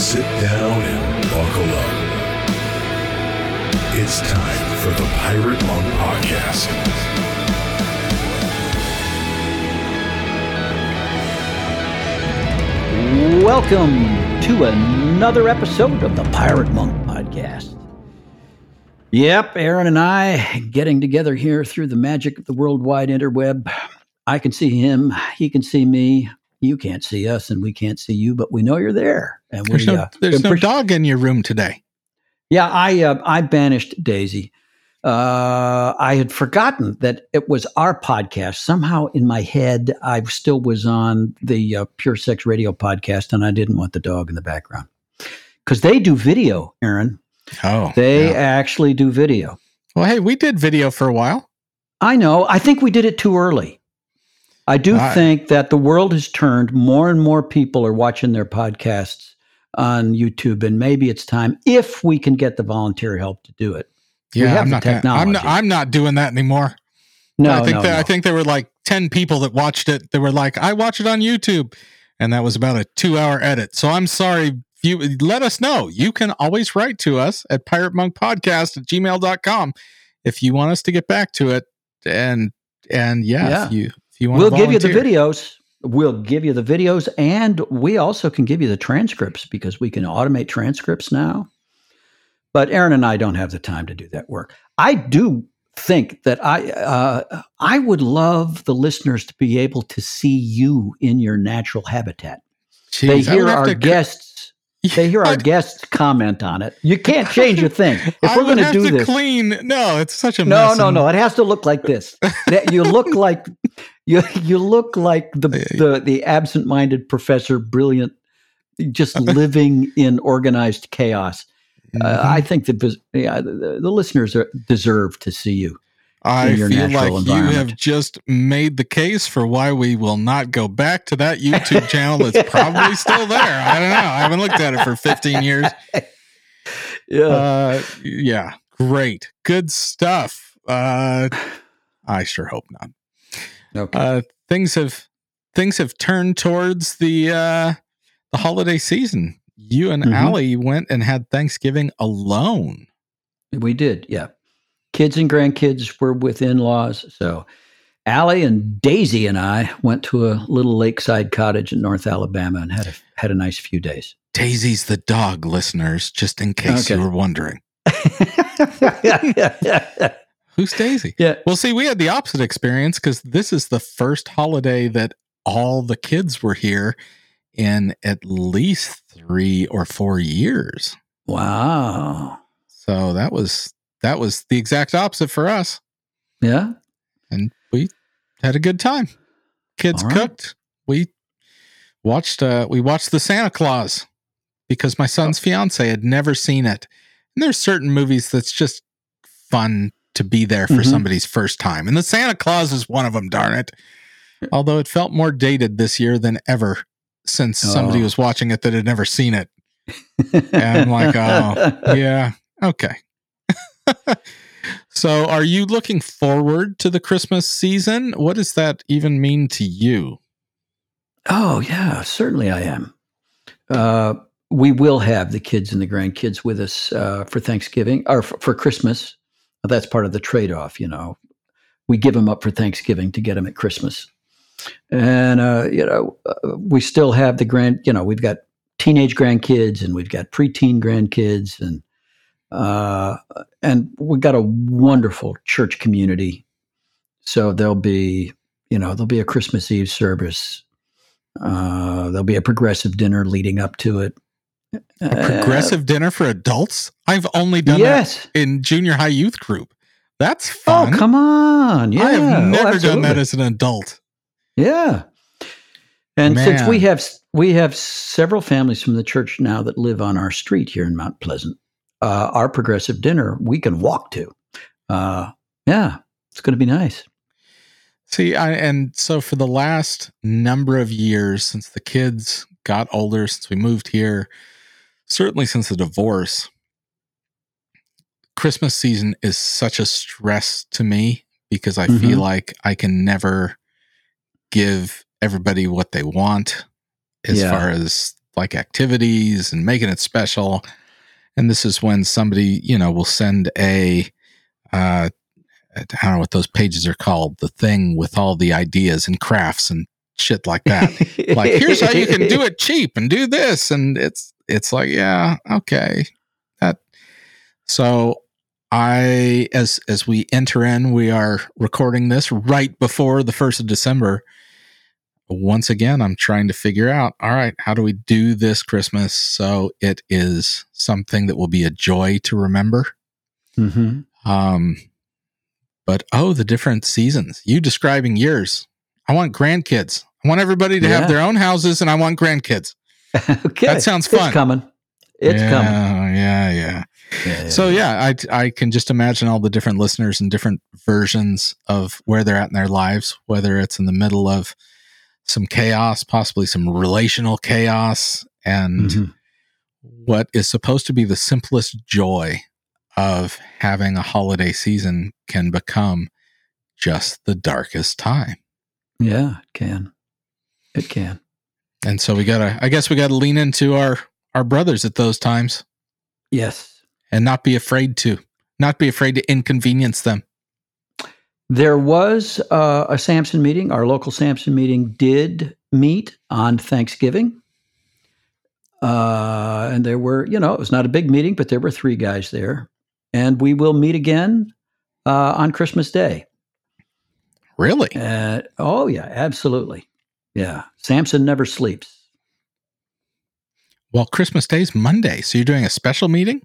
Sit down and buckle up. It's time for the Pirate Monk Podcast. Welcome to another episode of the Pirate Monk Podcast. Yep, Aaron and I getting together here through the magic of the worldwide interweb. I can see him, he can see me. You can't see us, and we can't see you, but we know you're there. And There's we, no, uh, there's no appreci- dog in your room today. Yeah, I uh, I banished Daisy. Uh, I had forgotten that it was our podcast. Somehow in my head, I still was on the uh, Pure Sex Radio podcast, and I didn't want the dog in the background because they do video. Aaron, Oh, they yeah. actually do video. well, hey, we did video for a while. I know. I think we did it too early. I do think that the world has turned. More and more people are watching their podcasts on YouTube, and maybe it's time if we can get the volunteer help to do it. We Yeah, have I'm the not. Gonna, I'm not. I'm not doing that anymore. No, I think no, that no. I think there were like ten people that watched it. They were like, "I watch it on YouTube," and that was about a two-hour edit. So I'm sorry. You let us know. You can always write to us at pirate piratemonkpodcast at gmail.com if you want us to get back to it. And and yeah, Yeah. if you if you want, we'll give you the videos. We'll give you the videos, and we also can give you the transcripts because we can automate transcripts now. But Aaron and I don't have the time to do that work. I do think that I uh, I would love the listeners to be able to see you in your natural habitat. they Jeez, I hear our guests. They hear our guests comment on it. You can't change a thing. If we're going to do this, clean. No, it's such a no, mess. no, no. It has to look like this. That you look like you. You look like the the, the absent-minded professor, brilliant, just living in organized chaos. Uh, Mhm. I think the, yeah, the, the listeners are, deserve to see you. I feel like you have just made the case for why we will not go back to that YouTube channel. It's probably still there. I don't know. I haven't looked at it for 15 years. Yeah. Uh, yeah, great, good stuff. Uh, I sure hope not. Okay. Uh, things have things have turned towards the uh, the holiday season. You and Mhm. Allie went and had Thanksgiving alone. we did. Yeah. Kids and grandkids were with in-laws. So Allie and Daisy and I went to a little lakeside cottage in North Alabama and had a had a nice few days. Daisy's the dog, listeners, just in case Okay. you were wondering. yeah. Who's Daisy? Yeah. Well, see, we had the opposite experience because this is the first holiday that all the kids were here in at least three or four years. Wow. So that was that was the exact opposite for us, Yeah. and we had a good time. Kids right. cooked. We watched. Uh, we watched the Santa Claus because my son's Oh. fiance had never seen it. And there's certain movies that's just fun to be there for Mhm. somebody's first time, and the Santa Claus is one of them. Darn it! Although it felt more dated this year than ever since somebody Oh. was watching it that had never seen it. And I'm like, oh, yeah, okay. so, are you looking forward to the Christmas season? What does that even mean to you? Oh, yeah, certainly I am. Uh, we will have the kids and the grandkids with us uh, for Thanksgiving or for, for Christmas. That's part of the trade off, you know. We give them up for Thanksgiving to get them at Christmas. And, uh, you know, uh, we still have the grand, you know, we've got teenage grandkids and we've got preteen grandkids and, uh, and we've got a wonderful church community. So there'll be, you know, there'll be a Christmas Eve service uh, there'll be a progressive dinner leading up to it. A progressive dinner for adults? I've only Uh, done yes. that in junior high youth group. That's Oh, fun. come on. Yeah. I have Oh, never done that as an adult. Yeah. And since we have we have several families from the church now that live on our street here in Mount Pleasant, uh, our progressive dinner we can walk to. Uh, yeah, it's going to be nice. See, I, and so for the last number of years since the kids got older, since we moved here, certainly since the divorce, Christmas season is such a stress to me because I feel Mhm. like I can never give everybody what they want as Yeah. far as like activities and making it special. And this is when somebody, you know, will send a, uh, I don't know what those pages are called, the thing with all the ideas and crafts and shit like that. like, here's how you can do it cheap and do this. And it's, it's like, yeah, okay. That, so I, as, as we enter in, we are recording this right before the 1st of December once again, I'm trying to figure out all right, how do we do this Christmas so it is something that will be a joy to remember? Mm-hmm. Um, but oh, the different seasons. You describing yours. I want grandkids. I want everybody to Yeah. have their own houses and I want grandkids. okay. That sounds fun. It's coming. It's yeah, coming. Yeah, yeah. Yeah, So yeah, I I can just imagine all the different listeners and different versions of where they're at in their lives, whether it's in the middle of some chaos, possibly some relational chaos, and Mhm. what is supposed to be the simplest joy of having a holiday season can become just the darkest time. Yeah, it can. It can. And so we gotta I guess we gotta lean into our our brothers at those times Yes. and not be afraid to. Not be afraid to inconvenience them. There was uh, a Samson meeting. Our local Samson meeting did meet on Thanksgiving. Uh, and there were, you know, it was not a big meeting, but there were three guys there. And we will meet again uh, on Christmas Day. Really? Uh, oh, yeah, absolutely. Yeah. Samson never sleeps. Well, Christmas Day's Monday, so you're doing a special meeting?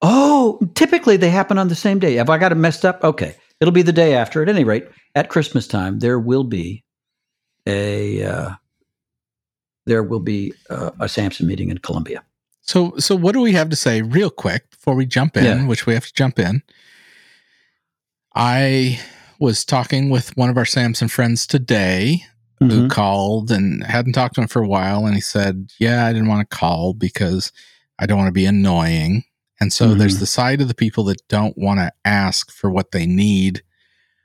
Oh, typically they happen on the same day. Have I got it messed up? Okay. It'll be the day after. At any rate, at Christmas time, there will be a uh, there will be uh, a Samson meeting in Columbia. So, so what do we have to say real quick before we jump in? Yeah. Which we have to jump in. I was talking with one of our Samson friends today who Mhm. called and hadn't talked to him for a while, and he said, "Yeah, I didn't want to call because I don't want to be annoying." And so there's Mhm. the side of the people that don't want to ask for what they need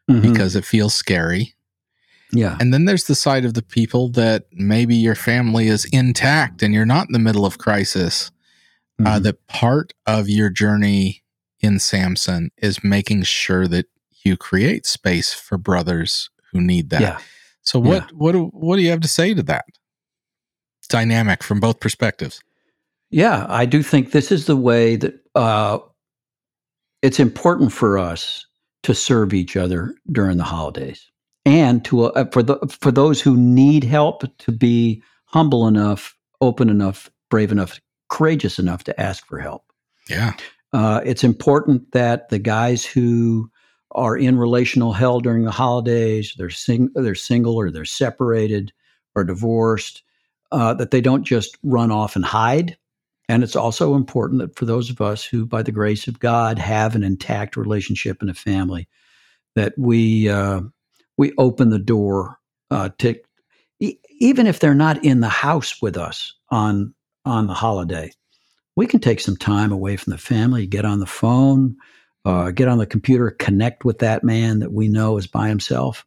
Mhm. because it feels scary. yeah, And then there's the side of the people that maybe your family is intact and you're not in the middle of crisis. Uh, Mhm. that part of your journey in Samson is making sure that you create space for brothers who need that. yeah. So what what do, what do you have to say to that dynamic from both perspectives? Yeah, I do think this is the way that uh, it's important for us to serve each other during the holidays, and to uh, for the for those who need help to be humble enough, open enough, brave enough, courageous enough to ask for help. Yeah. Uh, it's important that the guys who are in relational hell during the holidays, they're sing- they're single or they're separated or divorced, uh, that they don't just run off and hide. And it's also important that for those of us who, by the grace of God, have an intact relationship and a family, that we uh, we open the door uh, to e- even if they're not in the house with us on on the holiday, we can take some time away from the family, get on the phone, uh, get on the computer, connect with that man that we know is by himself.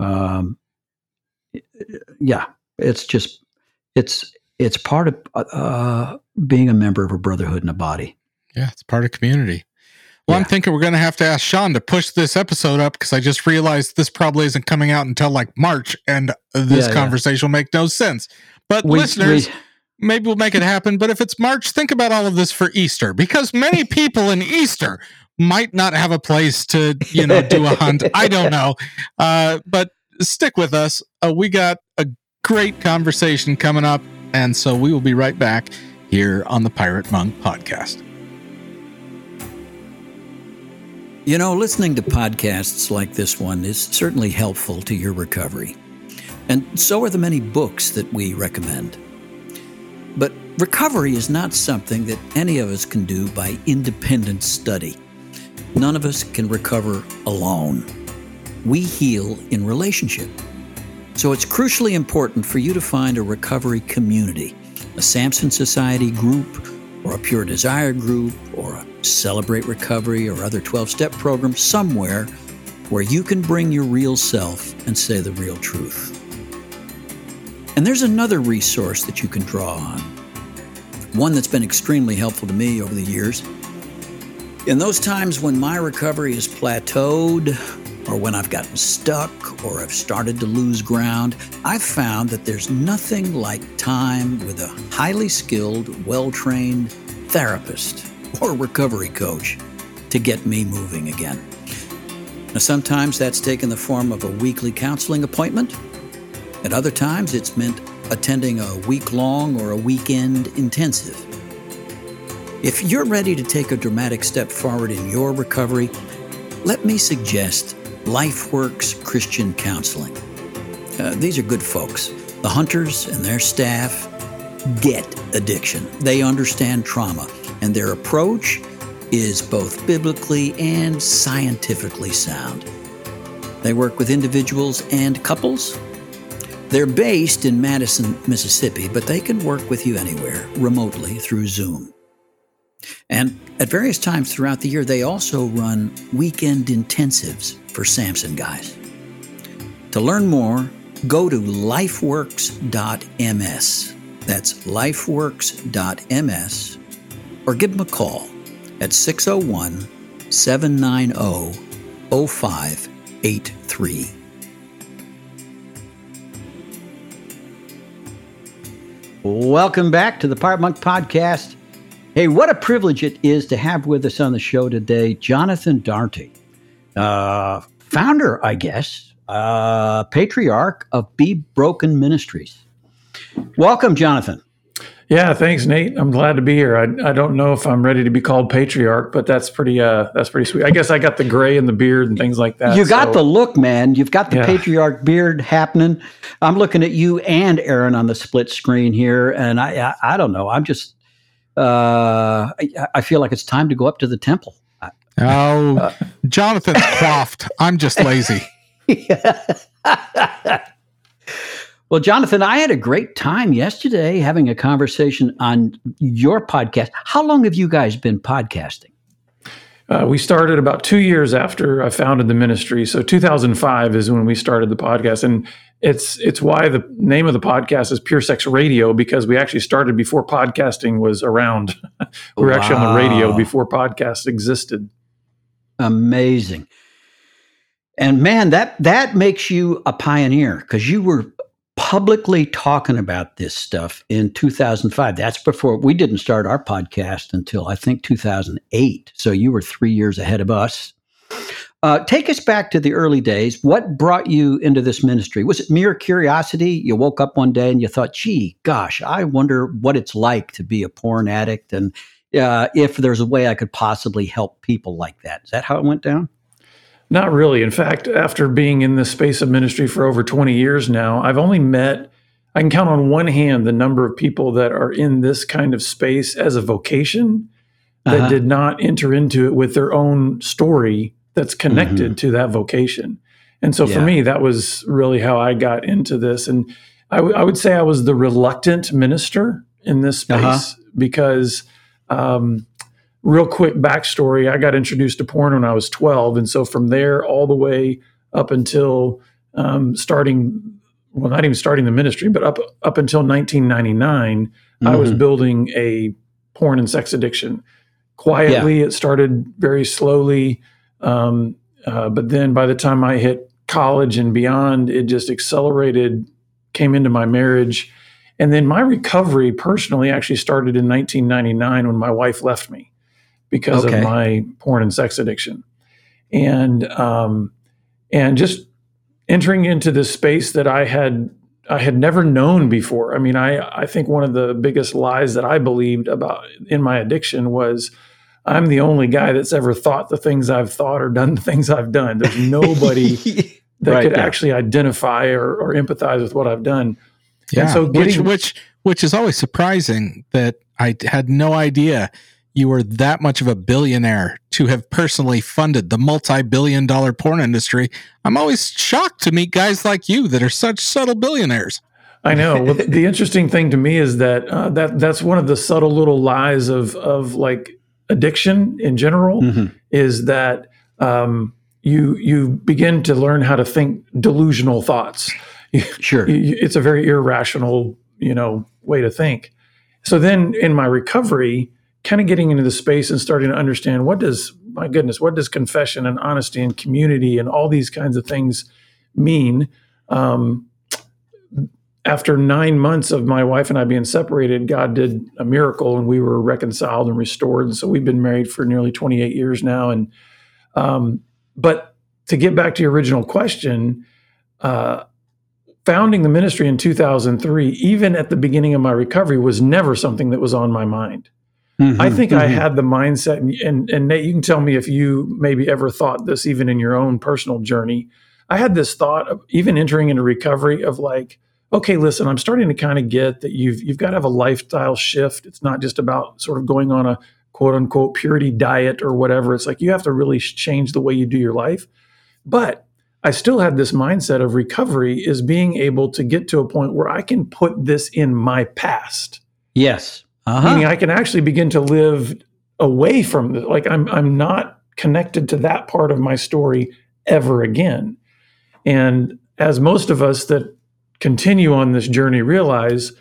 Um, yeah, it's just it's it's part of uh, being a member of a brotherhood and a body. Yeah, it's part of community. Well, I'm thinking we're going to have to ask Sean to push this episode up because I just realized this probably isn't coming out until like March, and this Yeah, yeah. conversation will make no sense. But We- listeners, we- maybe we'll make it happen. But if it's March, think about all of this for Easter because many people in Easter might not have a place to, you know, do a hunt. I don't know. Uh, but stick with us. Uh, we got a great conversation coming up. And so we will be right back here on the Pirate Monk podcast. You know, listening to podcasts like this one is certainly helpful to your recovery. And so are the many books that we recommend. But recovery is not something that any of us can do by independent study. None of us can recover alone. We heal in relationship. So it's crucially important for you to find a recovery community, a Samson Society group, or a Pure Desire group, or a Celebrate Recovery, or other 12 step program somewhere where you can bring your real self and say the real truth. And there's another resource that you can draw on, one that's been extremely helpful to me over the years. In those times when my recovery has plateaued, or when I've gotten stuck, or I've started to lose ground, I've found that there's nothing like time with a highly skilled, well trained therapist or recovery coach to get me moving again. Now, sometimes that's taken the form of a weekly counseling appointment. At other times, it's meant attending a week long or a weekend intensive. If you're ready to take a dramatic step forward in your recovery, let me suggest LifeWorks Christian Counseling. Uh, these are good folks. The Hunters and their staff get addiction, they understand trauma, and their approach is both biblically and scientifically sound. They work with individuals and couples. They're based in Madison, Mississippi, but they can work with you anywhere, remotely through Zoom. And at various times throughout the year, they also run weekend intensives for Samson guys. To learn more, go to lifeworks.ms. That's lifeworks.ms, or give them a call at 601 790 0583. Welcome back to the Pirate Monk Podcast. Hey, what a privilege it is to have with us on the show today Jonathan Daugherty, uh, founder, I guess, uh, patriarch of Be Broken Ministries. Welcome, Jonathan. Yeah, thanks, Nate. I'm glad to be here. I, I don't know if I'm ready to be called patriarch, but that's pretty uh that's pretty sweet. I guess I got the gray and the beard and things like that. You got so. the look, man. You've got the yeah. patriarch beard happening. I'm looking at you and Aaron on the split screen here, and I I, I don't know. I'm just uh I, I, feel like it's time to go up to the temple. Oh, uh, Jonathan's coughed. I'm just lazy. Well, Jonathan, I had a great time yesterday having a conversation on your podcast. How long have you guys been podcasting? Uh, we started about two years after I founded the ministry. So 2005 is when we started the podcast, and it's it's why the name of the podcast is Pure Sex Radio because we actually started before podcasting was around. we were wow. actually on the radio before podcasts existed. Amazing. And man, that that makes you a pioneer because you were publicly talking about this stuff in 2005. That's before we didn't start our podcast until I think 2008. So you were three years ahead of us. Uh, take us back to the early days. What brought you into this ministry? Was it mere curiosity? You woke up one day and you thought, gee, gosh, I wonder what it's like to be a porn addict and uh, if there's a way I could possibly help people like that. Is that how it went down? Not really. In fact, after being in this space of ministry for over 20 years now, I've only met, I can count on one hand the number of people that are in this kind of space as a vocation that uh-huh. did not enter into it with their own story that's connected mm-hmm. to that vocation. And so yeah. for me, that was really how I got into this. And I, w- I would say I was the reluctant minister in this uh-huh. space uh-huh. because um, real quick backstory I got introduced to porn when I was 12. And so from there all the way up until um, starting, well, not even starting the ministry, but up, up until 1999, mm-hmm. I was mm-hmm. building a porn and sex addiction. Quietly, yeah. it started very slowly. Um, uh, but then by the time I hit college and beyond, it just accelerated, came into my marriage. And then my recovery personally actually started in 1999 when my wife left me because okay. of my porn and sex addiction, and um, and just entering into this space that I had I had never known before. I mean, I I think one of the biggest lies that I believed about in my addiction was I'm the only guy that's ever thought the things I've thought or done the things I've done. There's nobody that right, could yeah. actually identify or, or empathize with what I've done. Yeah, and so getting, which which which is always surprising that I had no idea you were that much of a billionaire to have personally funded the multi-billion dollar porn industry. I'm always shocked to meet guys like you that are such subtle billionaires. I know. Well, the interesting thing to me is that uh, that that's one of the subtle little lies of of like addiction in general mm-hmm. is that um, you you begin to learn how to think delusional thoughts. Sure. it's a very irrational, you know, way to think. So then in my recovery, kind of getting into the space and starting to understand what does my goodness, what does confession and honesty and community and all these kinds of things mean? Um, after nine months of my wife and I being separated, God did a miracle and we were reconciled and restored. And so we've been married for nearly 28 years now. And um, but to get back to your original question, uh, founding the ministry in 2003, even at the beginning of my recovery, was never something that was on my mind. I Mhm, think I mhm. had the mindset, and, and, and Nate, you can tell me if you maybe ever thought this, even in your own personal journey. I had this thought of even entering into recovery of like, okay, listen, I'm starting to kind of get that you've you've got to have a lifestyle shift. It's not just about sort of going on a quote unquote purity diet or whatever. It's like you have to really change the way you do your life. But I still had this mindset of recovery is being able to get to a point where I can put this in my past Yes. Uh-huh. meaning I can actually begin to live away from the like I'm I'm not connected to that part of my story ever again. And as most of us that continue on this journey realize,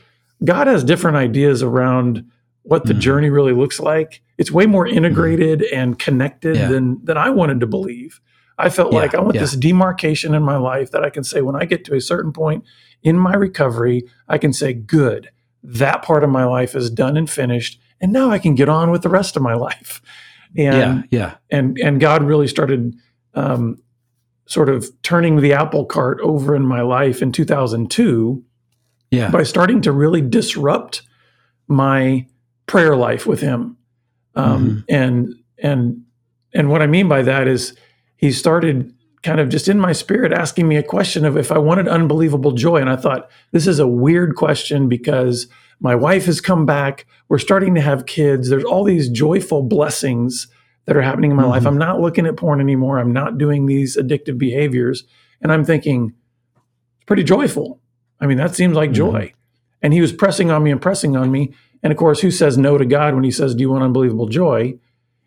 God has different ideas around what the Mhm. journey really looks like. It's way more integrated and connected Yeah. than than I wanted to believe. I felt Yeah, like I want yeah. this demarcation in my life that I can say when I get to a certain point in my recovery, I can say, good, that part of my life is done and finished. And now I can get on with the rest of my life. And yeah. Yeah. and and God really started um, sort of turning the apple cart over in my life in 2002 Yeah. by starting to really disrupt my prayer life with Him. Um, And and and what I mean by that is He started kind of just in my spirit asking me a question of if I wanted unbelievable joy, and I thought this is a weird question because my wife has come back. We're starting to have kids. There's all these joyful blessings that are happening in my life. Mhm. I'm not looking at porn anymore. I'm not doing these addictive behaviors. And I'm thinking, it's pretty joyful. I mean, that seems like Mhm. joy. And he was pressing on me and pressing on me. And of course, who says no to God when he says, Do you want unbelievable joy?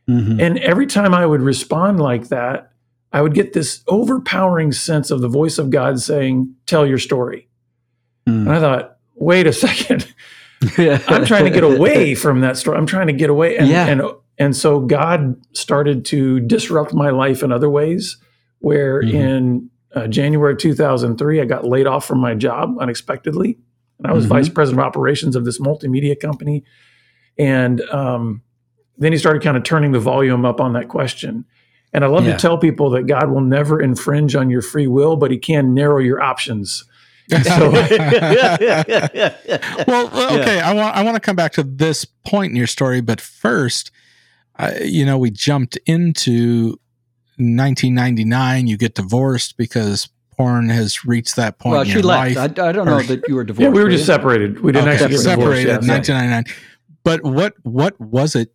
Mhm. And every time I would respond like that, I would get this overpowering sense of the voice of God saying, Tell your story. Mm. And I thought, wait a second. I'm trying to get away from that story. I'm trying to get away. And, Yeah. and, and so God started to disrupt my life in other ways, where Mhm. in uh, January of 2003, I got laid off from my job unexpectedly. And I was Mhm. vice president of operations of this multimedia company. And um, then he started kind of turning the volume up on that question. And I love Yeah. to tell people that God will never infringe on your free will, but he can narrow your options. So- well, okay. I want I want to come back to this point in your story, but first, uh, you know, we jumped into 1999. You get divorced because porn has reached that point well, in she your left. I, I don't know that you were divorced. Yeah, we were were just separated. We didn't Okay, actually get separated divorced. yeah. 1999. But what what was it?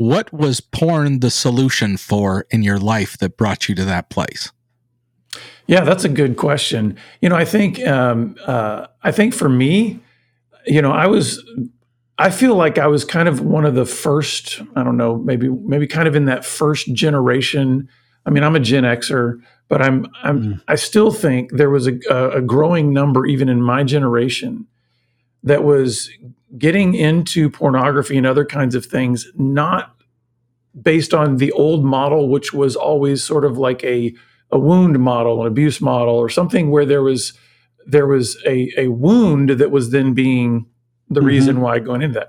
What was porn the solution for in your life that brought you to that place? Yeah, that's a good question. You know, I think um, uh, I think for me, you know, I was I feel like I was kind of one of the first. I don't know, maybe maybe kind of in that first generation. I mean, I'm a Gen Xer, but I'm I'm Mm. I still think there was a, a a growing number even in my generation that was getting into pornography and other kinds of things, not based on the old model, which was always sort of like a a wound model, an abuse model, or something where there was there was a, a wound that was then being the Mhm. reason why going into that.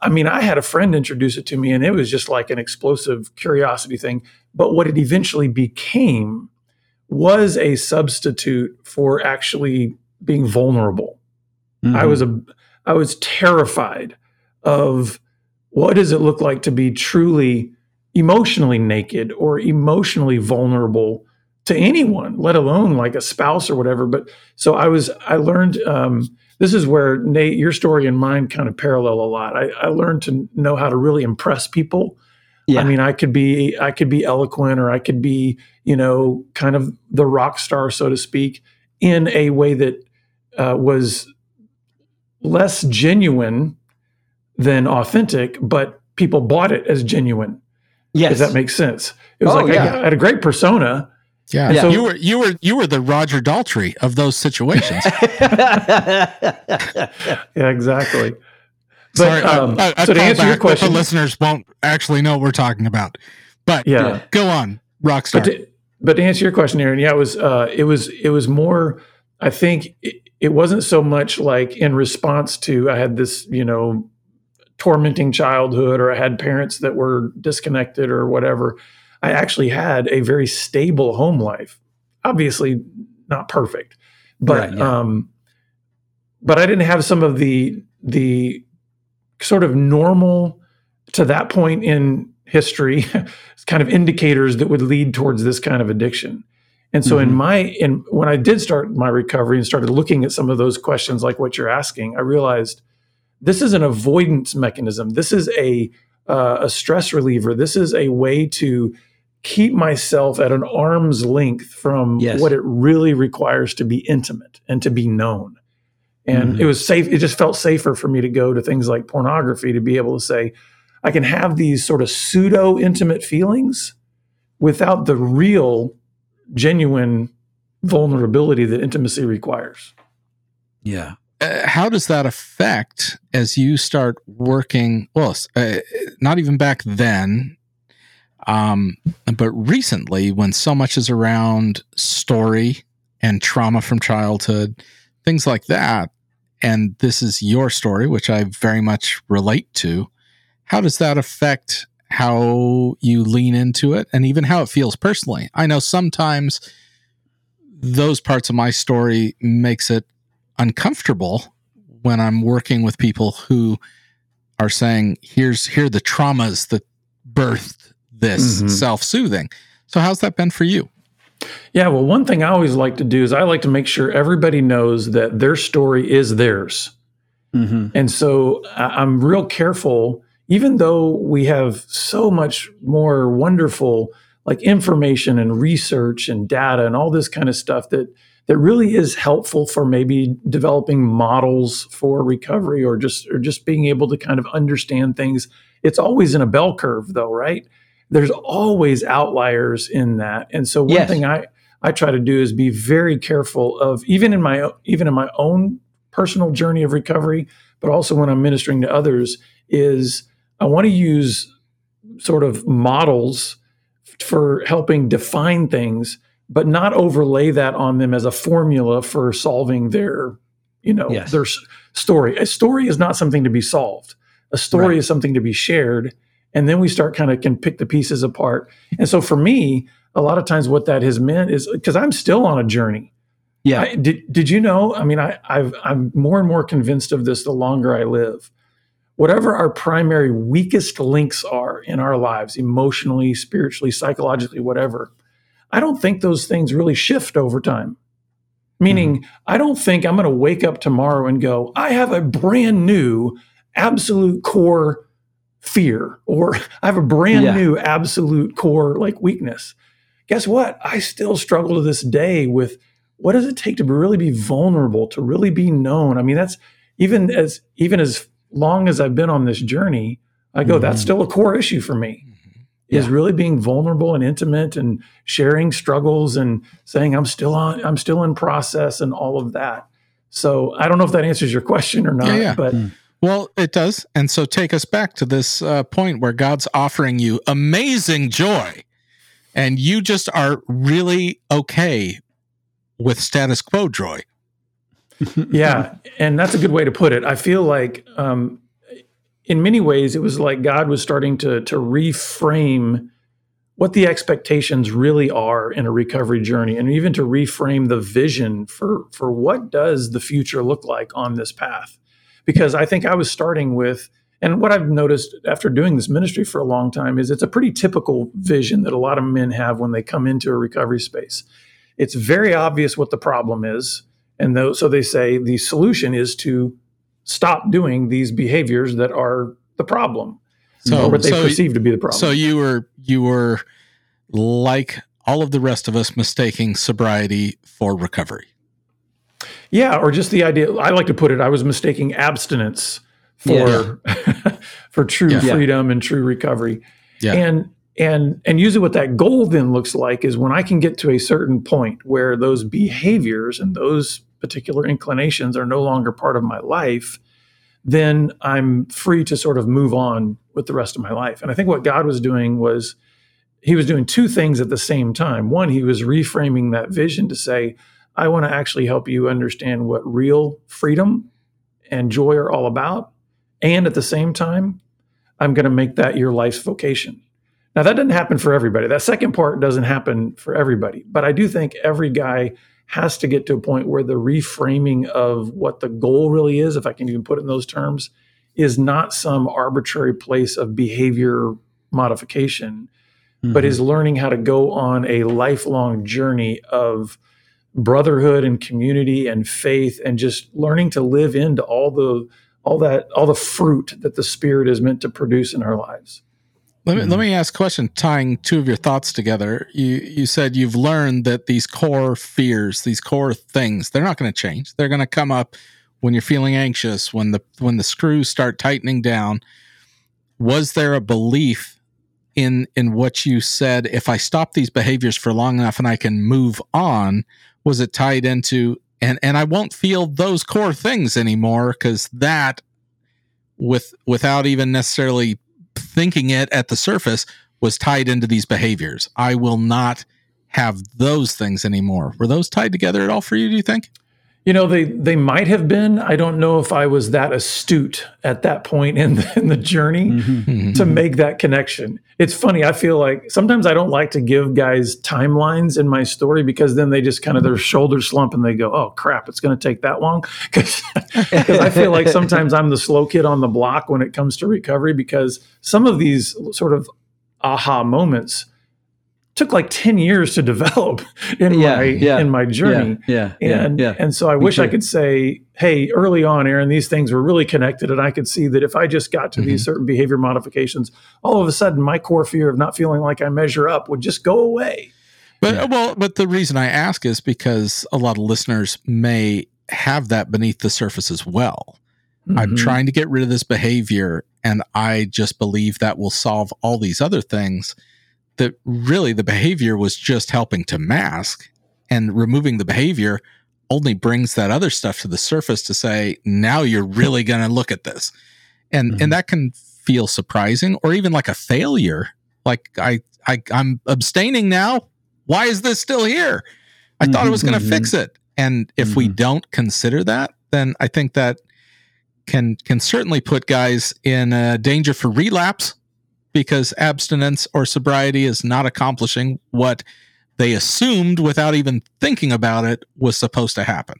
I mean, I had a friend introduce it to me, and it was just like an explosive curiosity thing. But what it eventually became was a substitute for actually being vulnerable. I Mhm. was a I was terrified of what does it look like to be truly emotionally naked or emotionally vulnerable to anyone, let alone like a spouse or whatever. But so I was I learned um, this is where Nate, your story and mine kind of parallel a lot. I, I learned to know how to really impress people. Yeah. I mean, I could be I could be eloquent or I could be, you know, kind of the rock star, so to speak, in a way that uh, was less genuine than authentic, but people bought it as genuine. yes. If that makes sense. It was Oh, like yeah. I, I had a great persona, Yeah. Yeah. So you were you were you were the Roger Daltrey of those situations. Yeah, exactly. But, Sorry, um, a, a so to answer your question, the listeners won't actually know what we're talking about. But yeah. go on, Rockstar. But to, but to answer your question, Aaron, yeah, it was uh, it was it was more. I think it, it wasn't so much like in response to I had this you know tormenting childhood or I had parents that were disconnected or whatever. I actually had a very stable home life. Obviously, not perfect, but Right, yeah. um, but I didn't have some of the the sort of normal to that point in history kind of indicators that would lead towards this kind of addiction. And so in Mhm. my in when I did start my recovery and started looking at some of those questions like what you're asking, I realized this is an avoidance mechanism. This is a uh, a stress reliever. This is a way to keep myself at an arm's length from Yes. what it really requires to be intimate and to be known. And Mhm. it was safe. It just felt safer for me to go to things like pornography to be able to say, I can have these sort of pseudo intimate feelings without the real, genuine vulnerability that intimacy requires. yeah. uh, how does that affect as you start working well uh, not even back then um, but recently when so much is around story and trauma from childhood things like that and this is your story which i very much relate to how does that affect how you lean into it and even how it feels personally i know sometimes those parts of my story makes it uncomfortable when I'm working with people who are saying, "Here's here are the traumas that birthed this Mhm. self-soothing." So, how's that been for you? Yeah, well, one thing I always like to do is I like to make sure everybody knows that their story is theirs. hmm And so I'm real careful, even though we have so much more wonderful like information and research and data and all this kind of stuff that that really is helpful for maybe developing models for recovery or just or just being able to kind of understand things. It's always in a bell curve though, right? There's always outliers in that. And so one Yes. thing I I try to do is be very careful of even in my even in my own personal journey of recovery, but also when I'm ministering to others, is I want to use sort of models for helping define things, but not overlay that on them as a formula for solving their, you know, Yes. their story. A story is not something to be solved. A story Right. is something to be shared. And then we start kind of can pick the pieces apart. And so for me, a lot of times what that has meant is because I'm still on a journey. Yeah. I, did did you know? I mean, I, I've I'm more and more convinced of this the longer I live. Whatever our primary weakest links are in our lives, emotionally, spiritually, psychologically, whatever, I don't think those things really shift over time. Meaning, mm-hmm. I don't think I'm going to wake up tomorrow and go, I have a brand new absolute core fear, or I have a brand Yeah. new absolute core like weakness. Guess what? I still struggle to this day with what does it take to really be vulnerable, to really be known? I mean, that's even as even as long as I've been on this journey, I go, that's Mhm. still a core issue for me. Is Yeah. really being vulnerable and intimate and sharing struggles and saying I'm still on, I'm still in process and all of that. So I don't know if that answers your question or not, Yeah, yeah. but Mm. Well, it does. And so take us back to this uh, point where God's offering you amazing joy and you just are really okay with status quo joy. Yeah, and that's a good way to put it. I feel like, um, in many ways, it was like God was starting to to reframe what the expectations really are in a recovery journey, and even to reframe the vision for for what does the future look like on this path. Because I think I was starting with, and what I've noticed after doing this ministry for a long time is it's a pretty typical vision that a lot of men have when they come into a recovery space. It's very obvious what the problem is. And though, so they say the solution is to stop doing these behaviors that are the problem, So, or what they so, perceive to be the problem. so you were you were like all of the rest of us mistaking sobriety for recovery. yeah, or just the idea. I like to put it. I was mistaking abstinence for for true Yeah. freedom and true recovery. Yeah. And and and usually what that goal then looks like is when i can get to a certain point where those behaviors and those particular inclinations are no longer part of my life then i'm free to sort of move on with the rest of my life. And i think what god was doing was he was doing two things at the same time. One he was reframing that vision to say i want to actually help you understand what real freedom and joy are all about and at the same time i'm going to make that your life's vocation now, that doesn't happen for everybody. That second part doesn't happen for everybody. But I do think every guy has to get to a point where the reframing of what the goal really is, if I can even put it in those terms, is not some arbitrary place of behavior modification, mm-hmm. but is learning how to go on a lifelong journey of brotherhood and community and faith and just learning to live into all the all that all the fruit that the spirit is meant to produce in our lives. Let me, mm-hmm. let me ask a question tying two of your thoughts together. You you said you've learned that these core fears, these core things, they're not going to change. They're going to come up when you're feeling anxious, when the when the screws start tightening down. Was there a belief in in what you said if I stop these behaviors for long enough and I can move on? Was it tied into and and I won't feel those core things anymore cuz that with without even necessarily thinking it at the surface was tied into these behaviors. I will not have those things anymore. Were those tied together at all for you, do you think? You know, they they might have been. I don't know if I was that astute at that point in the, in the journey mm-hmm. to make that connection. It's funny. I feel like sometimes I don't like to give guys timelines in my story because then they just kind of their shoulders slump and they go, "Oh crap, it's going to take that long." Because I feel like sometimes I'm the slow kid on the block when it comes to recovery because some of these sort of aha moments took like 10 years to develop in yeah, my yeah, in my journey. Yeah. yeah and yeah, and so I Me wish too. I could say, hey, early on, Aaron, these things were really connected. And I could see that if I just got to mm-hmm. these certain behavior modifications, all of a sudden my core fear of not feeling like I measure up would just go away. But well, but the reason I ask is because a lot of listeners may have that beneath the surface as well. Mm-hmm. I'm trying to get rid of this behavior and I just believe that will solve all these other things that really the behavior was just helping to mask and removing the behavior only brings that other stuff to the surface to say now you're really going to look at this and mm-hmm. and that can feel surprising or even like a failure like i i i'm abstaining now why is this still here i mm-hmm, thought it was going to mm-hmm. fix it and if we mm-hmm. don't consider that then i think that can can certainly put guys in uh, danger for relapse because abstinence or sobriety is not accomplishing what they assumed without even thinking about it was supposed to happen.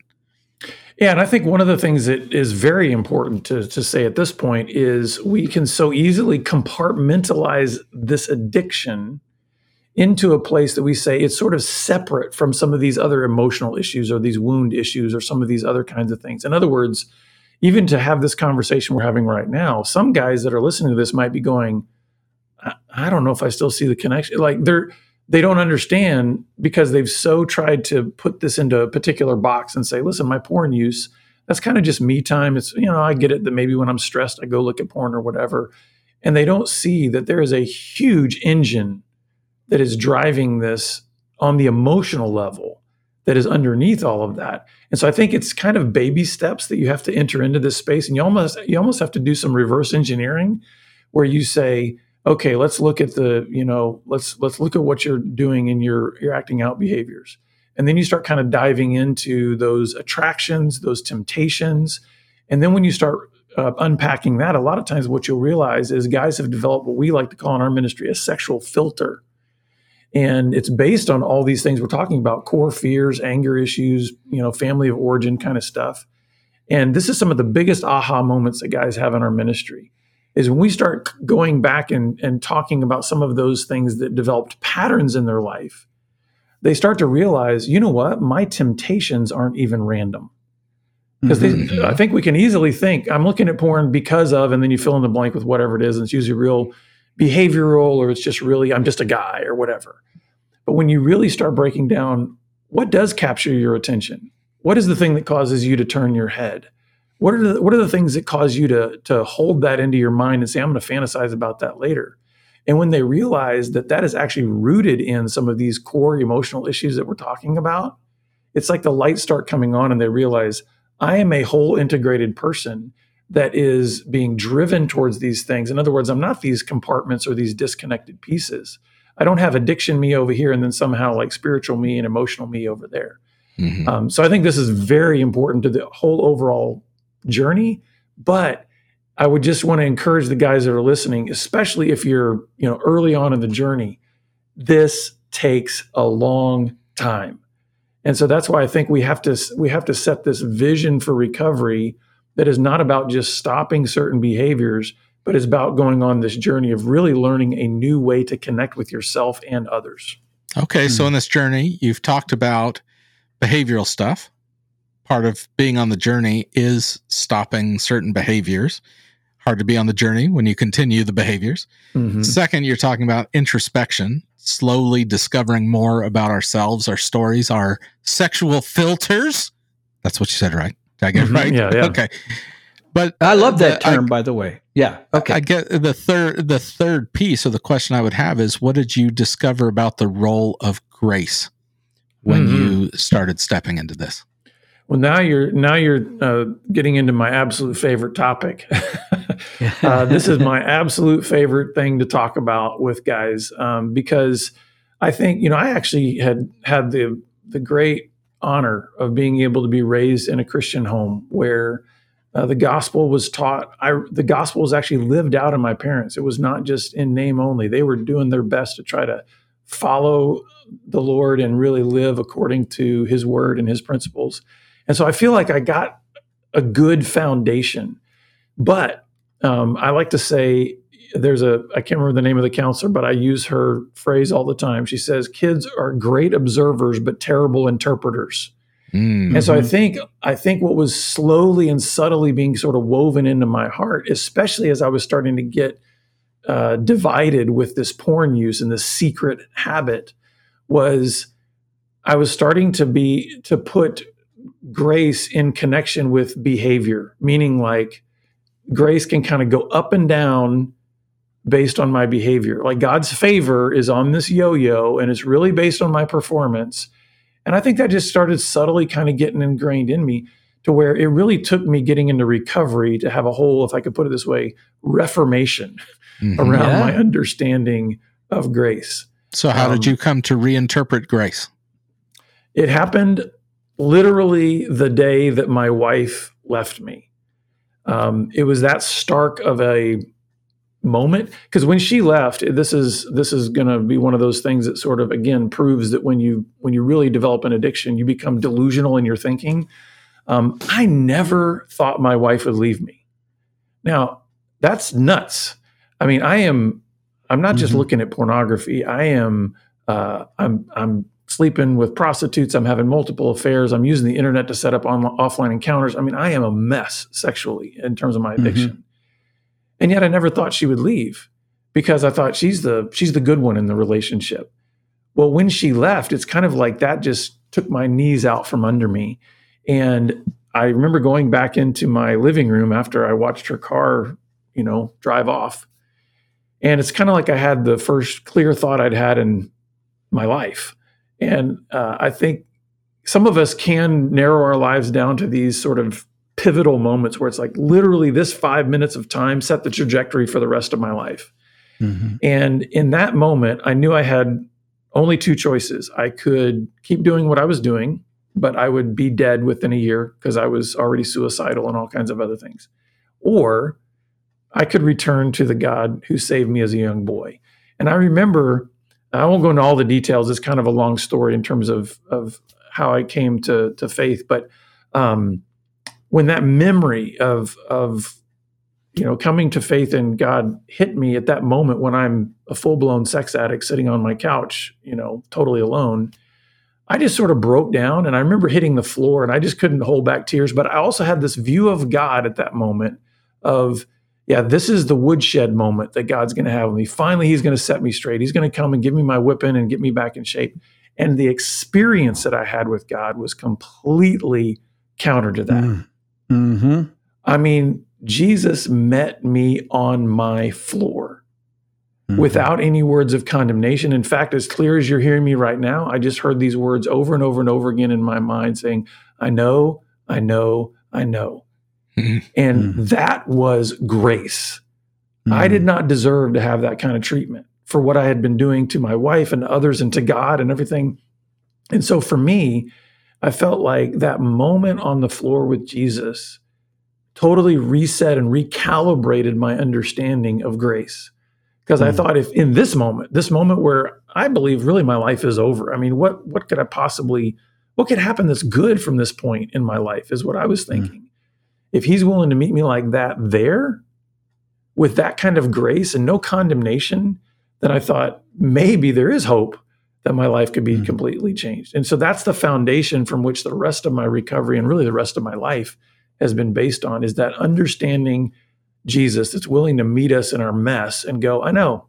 Yeah, and I think one of the things that is very important to, to say at this point is we can so easily compartmentalize this addiction into a place that we say it's sort of separate from some of these other emotional issues or these wound issues or some of these other kinds of things. In other words, even to have this conversation we're having right now, some guys that are listening to this might be going, I, don't know if I still see the connection. Like they're they don't understand because they've so tried to put this into a particular box and say, listen, my porn use, that's kind of just me time. It's, you know, I get it that maybe when I'm stressed, I go look at porn or whatever. And they don't see that there is a huge engine that is driving this on the emotional level that is underneath all of that. And so I think it's kind of baby steps that you have to enter into this space. And you almost you almost have to do some reverse engineering where you say, okay, let's look at the, you know, let's let's look at what you're doing in your your acting out behaviors. And then you start kind of diving into those attractions, those temptations. And then when you start uh, unpacking that, a lot of times what you'll realize is guys have developed what we like to call in our ministry a sexual filter. And it's based on all these things we're talking about core fears, anger issues, you know, family of origin kind of stuff. And this is some of the biggest aha moments that guys have in our ministry is when we start going back and, and talking about some of those things that developed patterns in their life, they start to realize, you know what, my temptations aren't even random. Because mm-hmm. I think we can easily think, I'm looking at porn because of, and then you fill in the blank with whatever it is, and it's usually real behavioral or it's just really, I'm just a guy or whatever. But when you really start breaking down what does capture your attention, what is the thing that causes you to turn your head? What are the what are the things that cause you to to hold that into your mind and say, I'm going to fantasize about that later? And when they realize that that is actually rooted in some of these core emotional issues that we're talking about, it's like the lights start coming on and they realize I am a whole integrated person that is being driven towards these things. In other words, I'm not these compartments or these disconnected pieces. I don't have addiction me over here and then somehow like spiritual me and emotional me over there. Mm-hmm. Um, so I think this is very important to the whole overall journey. But I would just want to encourage the guys that are listening, especially if you're you know early on in the journey. This takes a long time, and so that's why I think we have to we have to set this vision for recovery that is not about just stopping certain behaviors, but is about going on this journey of really learning a new way to connect with yourself and others. Okay, so hmm. in this journey, you've talked about behavioral stuff. Part of being on the journey is stopping certain behaviors. Hard to be on the journey when you continue the behaviors. Mm-hmm. Second, you're talking about introspection, slowly discovering more about ourselves, our stories, our sexual filters. That's what you said, right? Did I get mm-hmm. right? Yeah, yeah. Okay. But I love that term, I, by the way. Yeah. Okay. I get the third the third piece of the question I would have is what did you discover about the role of grace when mm-hmm. you started stepping into this? Well, now you're now you're uh, getting into my absolute favorite topic. uh, this is my absolute favorite thing to talk about with guys um, because I think you know I actually had had the the great honor of being able to be raised in a Christian home where uh, the gospel was taught. I, the gospel was actually lived out in my parents. It was not just in name only. They were doing their best to try to follow the Lord and really live according to His word and His principles. And so I feel like I got a good foundation. But um, I like to say there's a I can't remember the name of the counselor, but I use her phrase all the time. She says, "Kids are great observers but terrible interpreters." Mm-hmm. And so I think I think what was slowly and subtly being sort of woven into my heart, especially as I was starting to get uh, divided with this porn use and this secret habit, was I was starting to be to put grace in connection with behavior, meaning like grace can kind of go up and down based on my behavior. Like God's favor is on this yo yo and it's really based on my performance. And I think that just started subtly kind of getting ingrained in me to where it really took me getting into recovery to have a whole, if I could put it this way, reformation mm-hmm. around yeah. my understanding of grace. So, how um, did you come to reinterpret grace? It happened literally the day that my wife left me. Um, it was that stark of a moment because when she left this is this is going to be one of those things that sort of again proves that when you when you really develop an addiction you become delusional in your thinking um, i never thought my wife would leave me now that's nuts i mean i am i'm not just mm-hmm. looking at pornography i am uh, i'm i'm sleeping with prostitutes i'm having multiple affairs i'm using the internet to set up on, offline encounters i mean i am a mess sexually in terms of my mm-hmm. addiction mm-hmm. And yet I never thought she would leave because I thought she's the she's the good one in the relationship. Well, when she left, it's kind of like that just took my knees out from under me. And I remember going back into my living room after I watched her car, you know, drive off. And it's kind of like I had the first clear thought I'd had in my life. And uh, I think some of us can narrow our lives down to these sort of pivotal moments where it's like literally this five minutes of time set the trajectory for the rest of my life. Mm-hmm. And in that moment, I knew I had only two choices. I could keep doing what I was doing, but I would be dead within a year because I was already suicidal and all kinds of other things. Or I could return to the God who saved me as a young boy. And I remember, I won't go into all the details. It's kind of a long story in terms of, of how I came to, to faith, but um, when that memory of of you know coming to faith in God hit me at that moment when I'm a full blown sex addict sitting on my couch, you know, totally alone. I just sort of broke down and I remember hitting the floor and I just couldn't hold back tears. But I also had this view of God at that moment of, yeah, this is the woodshed moment that God's going to have with me. Finally, He's going to set me straight. He's going to come and give me my whipping and get me back in shape. And the experience that I had with God was completely counter to that. Mm. Mm-hmm. I mean, Jesus met me on my floor. Mhm. without any words of condemnation. In fact, as clear as you're hearing me right now, I just heard these words over and over and over again in my mind saying, I know, I know, I know. Mhm. And Mhm. that was grace. I did not deserve to have that kind of treatment for what I had been doing to my wife and others and to God and everything. And so for me, I felt like that moment on the floor with Jesus totally reset and recalibrated my understanding of grace. Because I Mm. thought if in this moment, this moment where I believe really my life is over, I mean, what what could I possibly what could happen that's good from this point in my life is what I was thinking. If he's willing to meet me like that there, with that kind of grace and no condemnation, then I thought maybe there is hope that my life could be Mhm. completely changed. And so that's the foundation from which the rest of my recovery and really the rest of my life has been based on is that understanding Jesus that's willing to meet us in our mess and go, I know,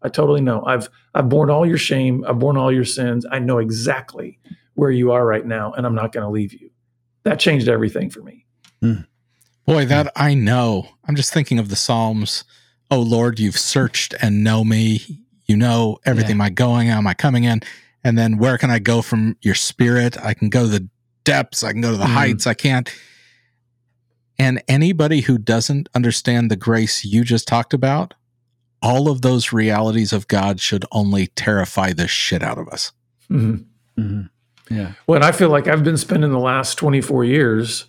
I totally know. I've I've borne all your shame, I've borne all your sins. I know exactly where you are right now, and I'm not going to leave you. That changed everything for me. Boy, that I know. I'm just thinking of the Psalms. Oh Lord, you've searched and know me. You know everything Yeah. my going out, my coming in. And then where can I go from your spirit? I can go to the depths, I can go to the Mhm. heights, I can't. And anybody who doesn't understand the grace you just talked about, all of those realities of God should only terrify the shit out of us. Mhm. Mhm. Yeah. Well, and I feel like I've been spending the last 24 years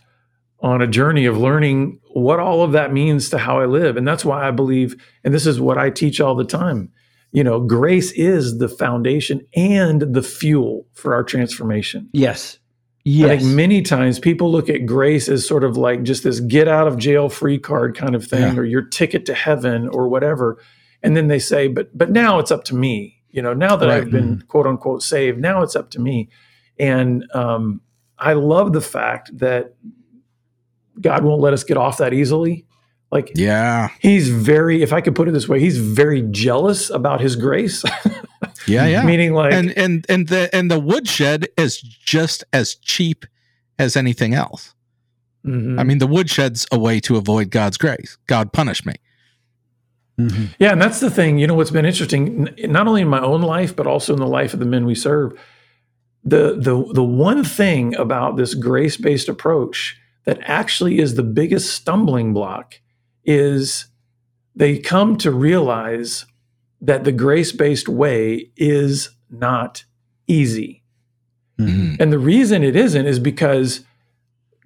on a journey of learning what all of that means to how I live. And that's why I believe, and this is what I teach all the time, you know, grace is the foundation and the fuel for our transformation. Yes. Yes. I think many times people look at grace as sort of like just this get out of jail free card kind of thing Yeah. or your ticket to heaven or whatever. And then they say, but but now it's up to me. You know, now that Right. I've been quote unquote saved, now it's up to me. And um, I love the fact that God won't let us get off that easily. Like Yeah. he's very, if I could put it this way, he's very jealous about his grace. Yeah. Yeah. Meaning like and and and the and the woodshed is just as cheap as anything else. Mhm. I mean, the woodshed's a way to avoid God's grace. God punish me. Mhm. Yeah, and that's the thing. You know, what's been interesting, not only in my own life, but also in the life of the men we serve. The the the one thing about this grace based approach that actually is the biggest stumbling block is they come to realize that the grace based way is not easy. Mhm. And the reason it isn't is because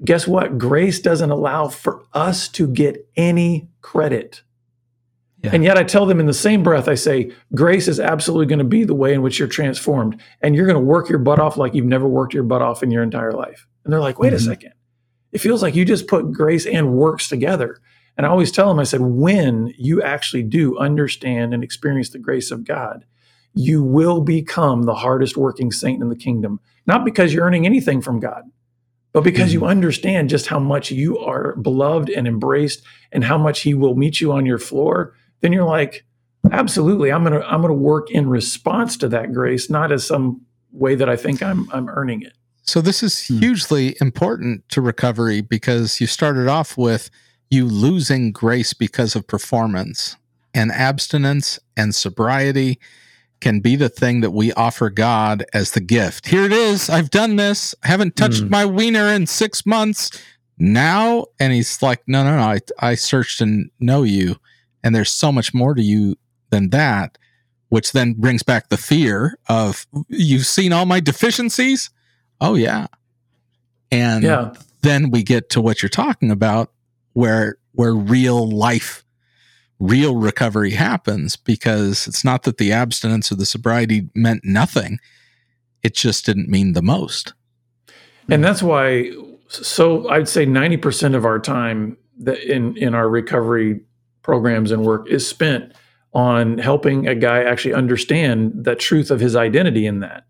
guess what? Grace doesn't allow for us to get any credit. Yeah. And yet I tell them in the same breath, I say, grace is absolutely going to be the way in which you're transformed. And you're going to work your butt off like you've never worked your butt off in your entire life. And they're like, wait Mhm. a second. It feels like you just put grace and works together. And I always tell them, I said, when you actually do understand and experience the grace of God, you will become the hardest working saint in the kingdom. Not because you're earning anything from God, but because you mm-hmm. understand just how much you are beloved and embraced and how much he will meet you on your floor, then you're like, absolutely, I'm gonna I'm gonna work in response to that grace, not as some way that I think I'm I'm earning it. So this is Hmm. hugely important to recovery because you started off with you losing grace because of performance and abstinence and sobriety can be the thing that we offer God as the gift. Here it is. I've done this. I haven't touched Mm. my wiener in six months now. And he's like, no, no, no. I, I searched and know you. And there's so much more to you than that, which then brings back the fear of you've seen all my deficiencies. Oh, yeah. And Yeah. then we get to what you're talking about where where real life real recovery happens because it's not that the abstinence or the sobriety meant nothing it just didn't mean the most And that's why so I'd say 90% of our time that in in our recovery programs and work is spent on helping a guy actually understand the truth of his identity in that.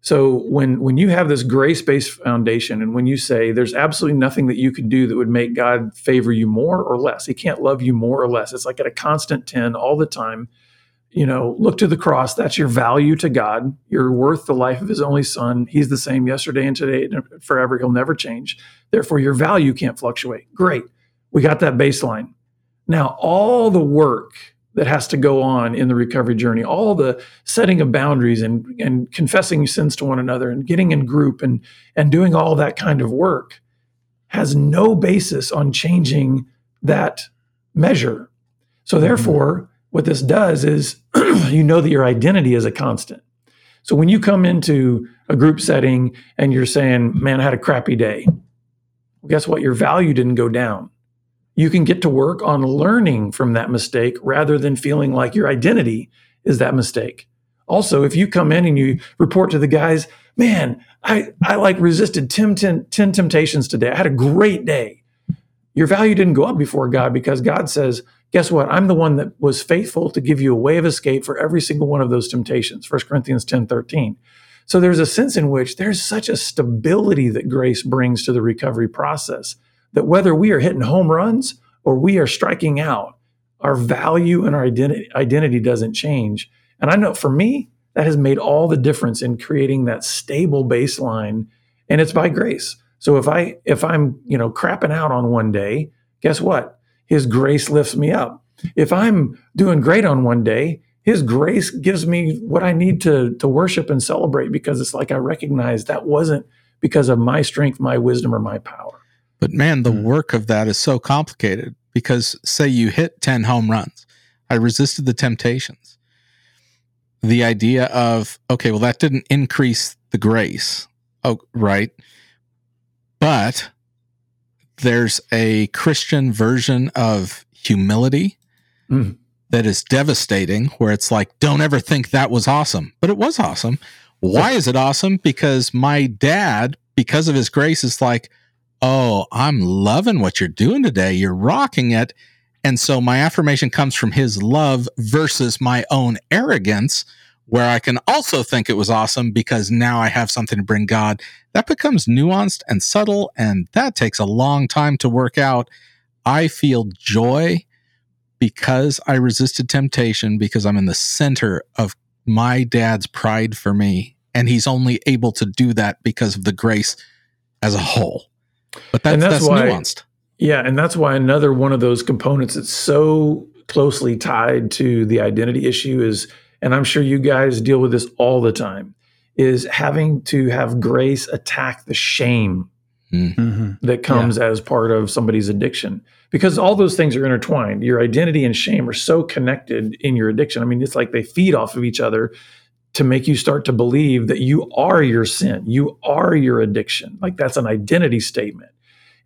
So when when you have this grace-based foundation and when you say there's absolutely nothing that you could do that would make God favor you more or less. He can't love you more or less. It's like at a constant 10 all the time. You know, look to the cross. That's your value to God. You're worth the life of his only son. He's the same yesterday and today and forever. He'll never change. Therefore, your value can't fluctuate. Great. We got that baseline. Now, all the work that has to go on in the recovery journey, all the setting of boundaries and, and confessing sins to one another and getting in group and, and doing all that kind of work has no basis on changing that measure. So, mm-hmm. therefore, what this does is you know that your identity is a constant. So, when you come into a group setting and you're saying, Man, I had a crappy day, well, guess what? Your value didn't go down. You can get to work on learning from that mistake rather than feeling like your identity is that mistake. Also, if you come in and you report to the guys, man, I, I like resisted 10, 10, 10 temptations today. I had a great day. Your value didn't go up before God because God says, guess what? I'm the one that was faithful to give you a way of escape for every single one of those temptations. 1 Corinthians 10 13. So there's a sense in which there's such a stability that grace brings to the recovery process that whether we are hitting home runs or we are striking out, our value and our identity, identity doesn't change. And I know for me, that has made all the difference in creating that stable baseline. And it's by grace. So if I if I'm, you know, crapping out on one day, guess what? His grace lifts me up. If I'm doing great on one day, his grace gives me what I need to to worship and celebrate because it's like I recognize that wasn't because of my strength, my wisdom, or my power. But man, the mm. work of that is so complicated because say you hit 10 home runs. I resisted the temptations. The idea of, okay, well, that didn't increase the grace. Oh, right. But there's a Christian version of humility mm that is devastating, where it's like, don't ever think that was awesome. But it was awesome. Why is it awesome? Because my dad, because of his grace, is like, oh, I'm loving what you're doing today. You're rocking it. And so my affirmation comes from his love versus my own arrogance, where I can also think it was awesome because now I have something to bring God. That becomes nuanced and subtle, and that takes a long time to work out. I feel joy because I resisted temptation because I'm in the center of my dad's pride for me. And he's only able to do that because of the grace as a whole. But that's, that's, that's why, nuanced. Yeah. And that's why another one of those components that's so closely tied to the identity issue is, and I'm sure you guys deal with this all the time, is having to have grace attack the shame mm-hmm. that comes yeah. as part of somebody's addiction because all those things are intertwined. Your identity and shame are so connected in your addiction. I mean, it's like they feed off of each other to make you start to believe that you are your sin, you are your addiction. Like that's an identity statement.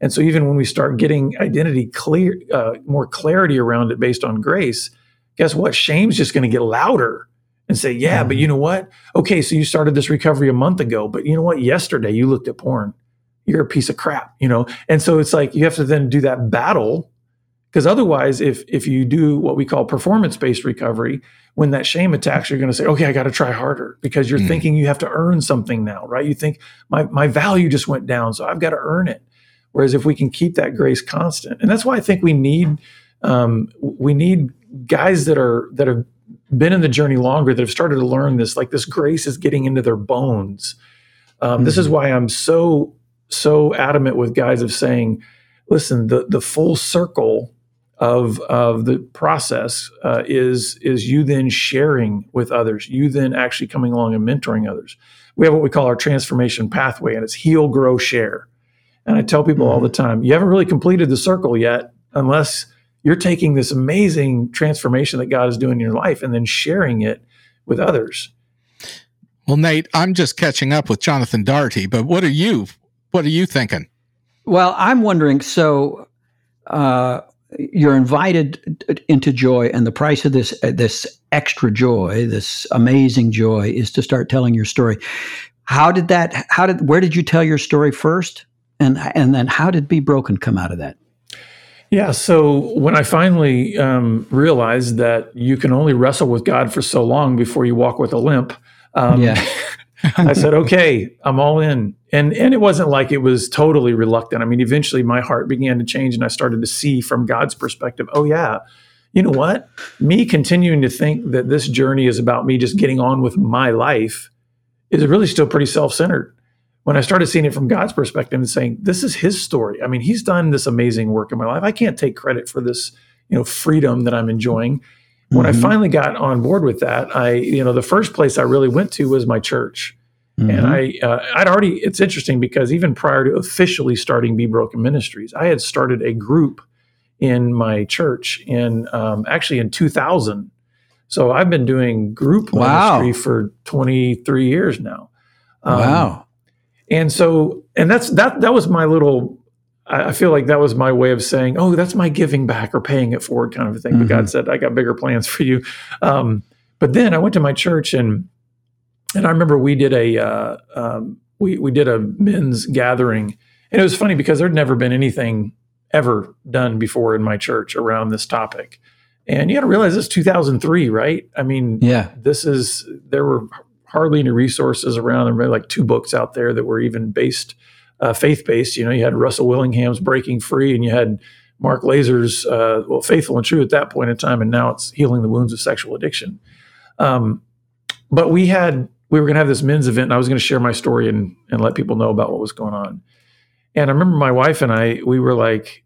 And so even when we start getting identity clear, uh, more clarity around it based on grace, guess what? Shame's just going to get louder and say, yeah, mm-hmm. but you know what? Okay, so you started this recovery a month ago, but you know what? Yesterday you looked at porn you're a piece of crap, you know? And so it's like you have to then do that battle because otherwise if if you do what we call performance-based recovery, when that shame attacks, you're going to say, okay, I got to try harder because you're mm. thinking you have to earn something now, right? You think my my value just went down, so I've got to earn it. Whereas if we can keep that grace constant, and that's why I think we need um, we need guys that are that have been in the journey longer that have started to learn this, like this grace is getting into their bones. Um, mm-hmm. This is mm-hmm. why I'm so so adamant with guys of saying, listen, the the full circle of of the process uh, is is you then sharing with others, you then actually coming along and mentoring others. We have what we call our transformation pathway, and it's heal, grow, share. And I tell people mm-hmm. all the time, you haven't really completed the circle yet unless you're taking this amazing transformation that God is doing in your life and then sharing it with others. Well, Nate, I'm just catching up with Jonathan Daugherty, but what are you what are you thinking? Well, I'm wondering. So, uh, you're invited into joy, and the price of this uh, this extra joy, this amazing joy, is to start telling your story. How did that? How did? Where did you tell your story first? And and then how did Be Broken come out of that? Yeah. So when I finally um, realized that you can only wrestle with God for so long before you walk with a limp, um, yeah. I said, okay, I'm all in. And and it wasn't like it was totally reluctant. I mean, eventually my heart began to change and I started to see from God's perspective, oh yeah, you know what? Me continuing to think that this journey is about me just getting on with my life is really still pretty self-centered. When I started seeing it from God's perspective and saying, this is his story. I mean, he's done this amazing work in my life. I can't take credit for this, you know, freedom that I'm enjoying. When I Mhm. finally got on board with that, I, you know, the first place I really went to was my church. And Mhm. I, uh, I'd already, it's interesting because even prior to officially starting Be Broken Ministries, I had started a group in my church in um, actually in 2000. So I've been doing group Wow. ministry for 23 years now. Um, wow. And so, and that's that. That was my little. I feel like that was my way of saying, "Oh, that's my giving back or paying it forward," kind of a thing. But Mhm. God said, "I got bigger plans for you." Um, but then I went to my church, and and I remember we did a uh, um, we we did a men's gathering, and it was funny because there'd never been anything ever done before in my church around this topic. And you got to realize this is 2003, right? I mean, Yeah. this is there were hardly any resources around. There were like two books out there that were even based uh, faith based. You know, you had Russell Willingham's Breaking Free, and you had Mark Laaser's uh, well, Faithful and True at that point in time, and now it's Healing the Wounds of Sexual Addiction. Um, but we had we were going to have this men's event, and I was going to share my story and and let people know about what was going on. And I remember my wife and I, we were like,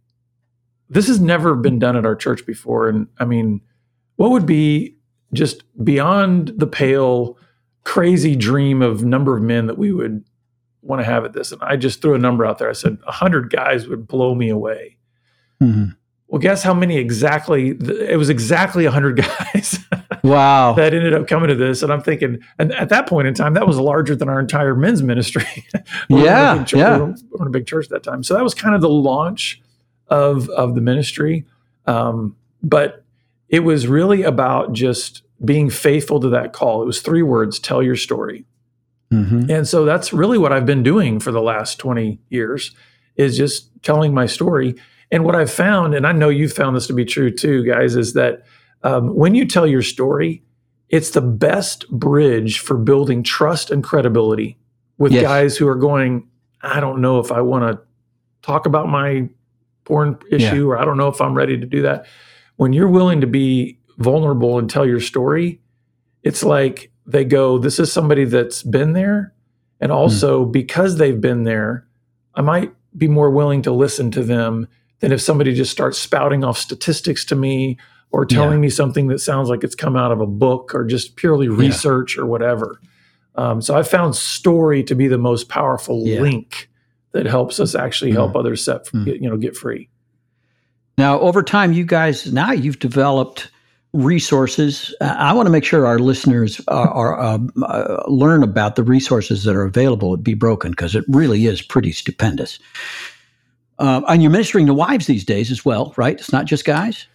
this has never been done at our church before. And I mean, what would be just beyond the pale, crazy dream of number of men that we would want to have at this? And I just threw a number out there. I said, 100 guys would blow me away. Mhm. Well, guess how many exactly? It was exactly 100 guys Wow. that ended up coming to this. And I'm thinking, and at that point in time, that was larger than our entire men's ministry. We were in a Yeah, church- yeah. we were we were in a big church at that time. So that was kind of the launch of of the ministry. Um, but it was really about just being faithful to that call. It was three words: tell your story. Mhm. And so that's really what I've been doing for the last 20 years is just telling my story. And what I've found, and I know you've found this to be true too, guys, is that um, when you tell your story, it's the best bridge for building trust and credibility with Yes. guys who are going, I don't know if I want to talk about my porn issue or I don't know if I'm ready to do that. When you're willing to be vulnerable and tell your story, it's like they go, This is somebody that's been there. And also because they've been there, I might be more willing to listen to them than if somebody just starts spouting off statistics to me or telling Yeah. me something that sounds like it's come out of a book or just purely research or whatever. Um, so I found story to be the most powerful Yeah. link that helps us actually help others set, Mm. get, you know, get free. Now, over time, you guys now you've developed resources. Uh, I want to make sure our listeners are, are um, uh, learn about the resources that are available at Be Broken because it really is pretty stupendous. Um, and you're ministering to wives these days as well, right? It's not just guys.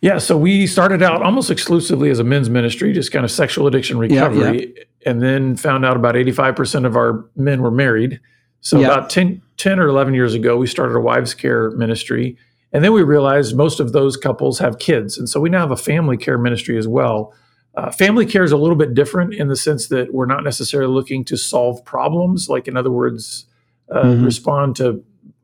Yeah, so we started out almost exclusively as a men's ministry, just kind of sexual addiction Yeah, recovery, and then found out about 85% of our men were married. So Yeah. about 10, 10 or 11 years ago, we started a wives care ministry. And then we realized most of those couples have kids. And so we now have a family care ministry as well. Uh, family care is a little bit different in the sense that we're not necessarily looking to solve problems, like, in other words, uh, Mhm. respond to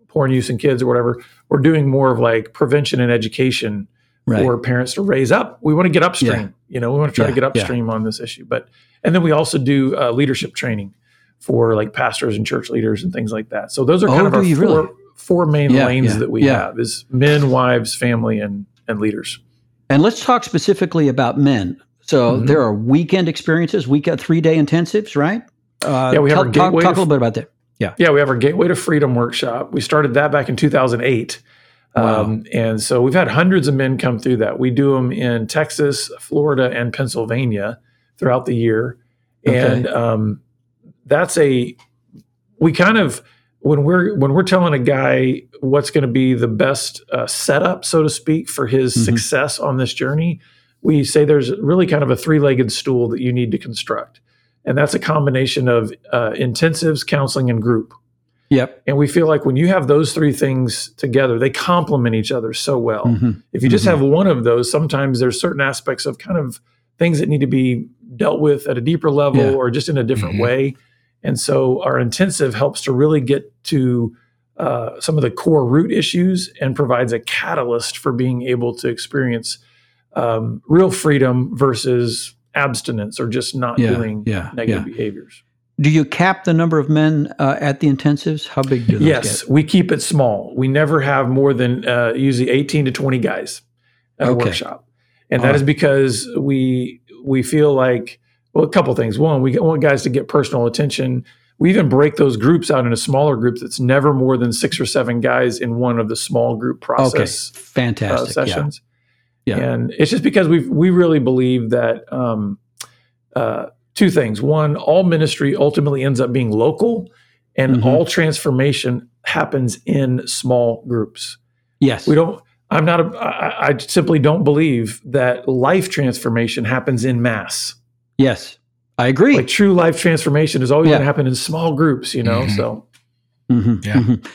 porn use in kids or whatever. We're doing more of like prevention and education Right. for parents to raise up. We want to get upstream. Yeah. You know, we want to try Yeah, to get yeah. upstream on this issue. But and then we also do uh, leadership training for like pastors and church leaders and things like that. So those are Oh, kind of do our you four, really? Four main Yeah, lanes yeah, that we yeah. have is men, wives, family, and and leaders. And let's talk specifically about men. So Mhm. there are weekend experiences, weekend three day intensives, right? Uh, Yeah, we have tell- our gateway talk a little bit about that. Yeah, yeah, we have our Gateway to Freedom workshop. We started that back in 2008. Wow. Um, and so we've had hundreds of men come through that. We do them in Texas, Florida, and Pennsylvania throughout the year. Okay. And um, that's a, we kind of, when we're when we're telling a guy what's going to be the best uh, setup, so to speak, for his Mhm. success on this journey, we say there's really kind of a three-legged stool that you need to construct, and that's a combination of uh, intensives, counseling, and group. Yep. And we feel like when you have those three things together, they complement each other so well. Mhm. If you just Mhm. have one of those, sometimes there's certain aspects of kind of things that need to be dealt with at a deeper level Yeah. or just in a different Mhm. way. And so our intensive helps to really get to uh, some of the core root issues and provides a catalyst for being able to experience um, real freedom versus abstinence or just not Yeah, doing yeah, negative yeah. behaviors. Do you cap the number of men uh, at the intensives? How big do those Yes, get? we keep it small. We never have more than uh, usually 18 to 20 guys at Okay. a workshop. and that Oh. is because we we feel like well, a couple things. One, we want guys to get personal attention. We even break those groups out into smaller groups. It's never more than six or seven guys in one of the small group process uh, fantastic. yeah. sessions. Yeah. And it's just because we we really believe that um, uh, two things. One, all ministry ultimately ends up being local, and Mhm. all transformation happens in small groups. Yes. We don't. I'm not. A, I, I simply don't believe that life transformation happens in mass. Yes. I agree. Like true life transformation is always Yeah. going to happen in small groups. You know. Mhm. So Mhm, Yeah. mhm.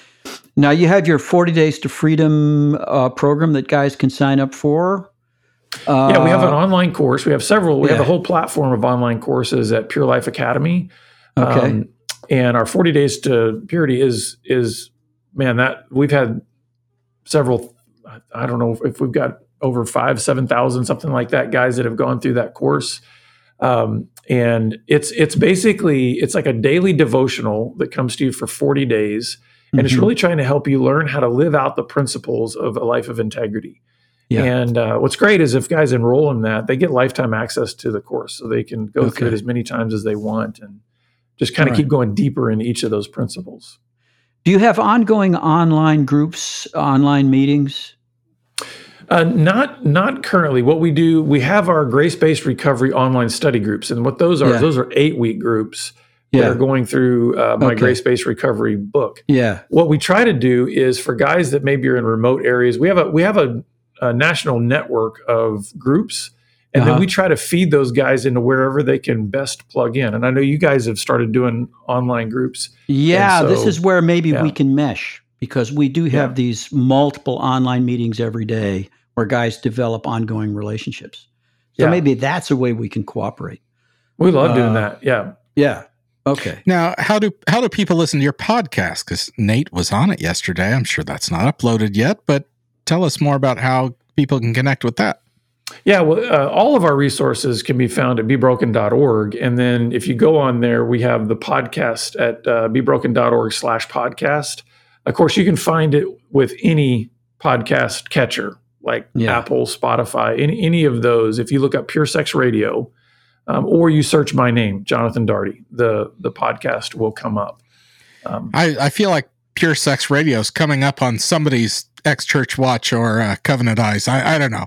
Now you have your 40 Days to Freedom uh, program that guys can sign up for. Uh, yeah, we have an online course. We have several. We have a whole platform of online courses at Pure Life Academy. Okay. Um, and our 40 days to purity is is man that we've had several. I don't know if we've got over five, seven thousand, something like that, guys that have gone through that course. Um, and it's it's basically it's like a daily devotional that comes to you for 40 days, and it's Mhm. really trying to help you learn how to live out the principles of a life of integrity. Yeah. And uh, what's great is if guys enroll in that, they get lifetime access to the course, so they can go through it as many times as they want, and just kind of Right. keep going deeper in each of those principles. Do you have ongoing online groups, online meetings? Uh, not not currently. What we do, we have our grace based recovery online study groups, and what those are, Yeah. those are eight week groups that are going through uh, my Okay. grace based recovery book. Yeah. What we try to do is for guys that maybe are in remote areas, we have a we have a, a national network of groups, and Uh-huh. then we try to feed those guys into wherever they can best plug in. And I know you guys have started doing online groups. Yeah, And this is where maybe yeah. we can mesh because we do have Yeah. these multiple online meetings every day where guys develop ongoing relationships. So Yeah. maybe that's a way we can cooperate. We love doing Uh, that. Yeah. Yeah. Okay. Now, how do how do people listen to your podcast? Because Nate was on it yesterday. I'm sure that's not uploaded yet, but tell us more about how people can connect with that. Yeah, well, uh, all of our resources can be found at bebroken.org. And then if you go on there, we have the podcast at uh, bebroken.org slash podcast. Of course, you can find it with any podcast catcher like Yeah. Apple, Spotify, any, any of those. If you look up Pure Sex Radio um, or you search my name, Jonathan Daugherty, the, the podcast will come up. Um, I, I feel like Pure Sex Radio is coming up on somebody's ex church watch or uh, Covenant Eyes. I, I don't know.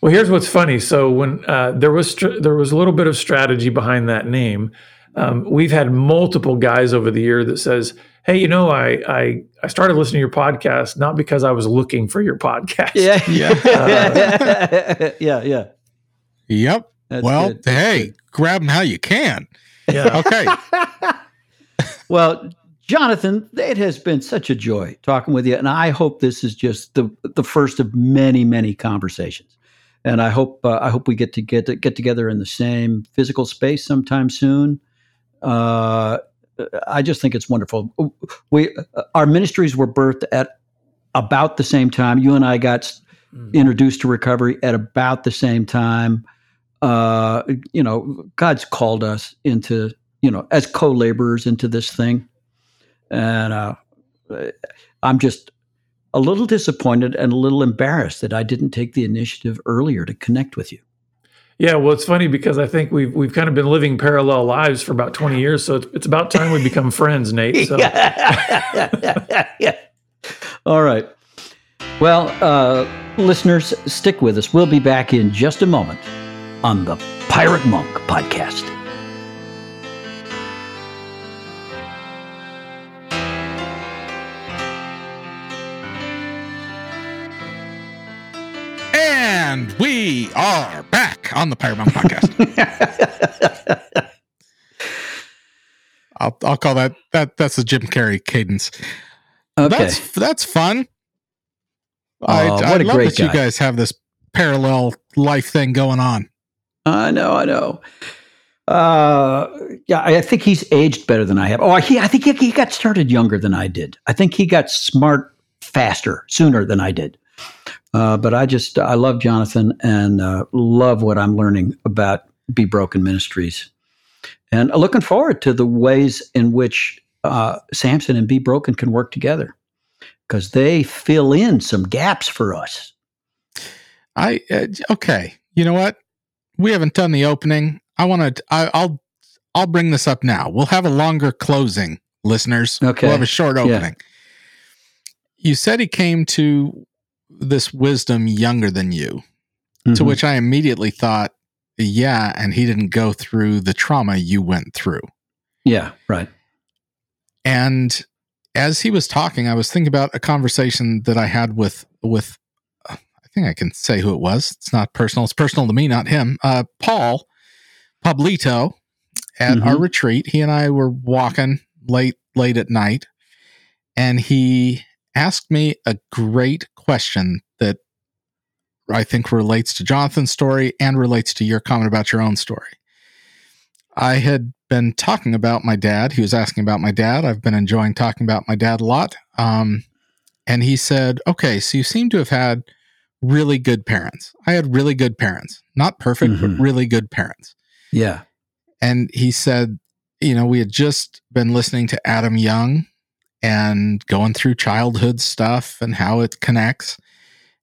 Well, here's what's funny. So when uh, there was str- there was a little bit of strategy behind that name. Um, we've had multiple guys over the year that says, "Hey, you know, I I I started listening to your podcast not because I was looking for your podcast. Yeah. Yeah. yeah. Yeah. Yep. That's well, good. Hey, good. grab them how you can. yeah, Okay. well, Jonathan, it has been such a joy talking with you, and I hope this is just the the first of many, many conversations. And I hope uh, I hope we get to get to get together in the same physical space sometime soon. Uh, I just think it's wonderful. We our ministries were birthed at about the same time. You and I got Mm. introduced to recovery at about the same time. Uh, you know, God's called us into, you know, as co laborers into this thing. And uh, I'm just a little disappointed and a little embarrassed that I didn't take the initiative earlier to connect with you. Yeah. Well, it's funny because I think we've we've kind of been living parallel lives for about twenty years, so it's, it's about time we become friends, Nate. So yeah. Yeah. All right. Well, uh, listeners, stick with us. We'll be back in just a moment on the Pirate Monk podcast. And we are back on the Pirate Monk podcast. I'll, I'll call that that that's the Jim Carrey cadence. okay. That's that's fun. Oh, I, what I a love great that you guys have this parallel life thing going on. I know, I know. Uh, yeah, I I think he's aged better than I have. Oh, he, I think he, he got started younger than I did. I think he got smart faster, sooner than I did. Uh, but I just, I love Jonathan and uh, love what I'm learning about Be Broken Ministries. And looking forward to the ways in which uh, Samson and Be Broken can work together because they fill in some gaps for us. I uh, okay. you know what? We haven't done the opening. I want to. I'll I'll bring this up now. We'll have a longer closing, listeners. Okay. We'll have a short Yeah. opening. You said he came to this wisdom younger than you, to Mhm. which I immediately thought, yeah, and he didn't go through the trauma you went through. yeah, right. And as he was talking, I was thinking about a conversation that I had with with uh, I think I can say who it was. It's not personal. It's personal to me, not him. Uh, Paul Pablito at our Mhm. retreat. He and I were walking late late at night, and he asked me a great question that I think relates to Jonathan's story and relates to your comment about your own story. I had been talking about my dad. He was asking about my dad. I've been enjoying talking about my dad a lot. Um, and he said, Okay, so you seem to have had really good parents. I had really good parents, not perfect, Mhm. but really good parents. Yeah. And he said, You know, we had just been listening to Adam Young and going through childhood stuff and how it connects.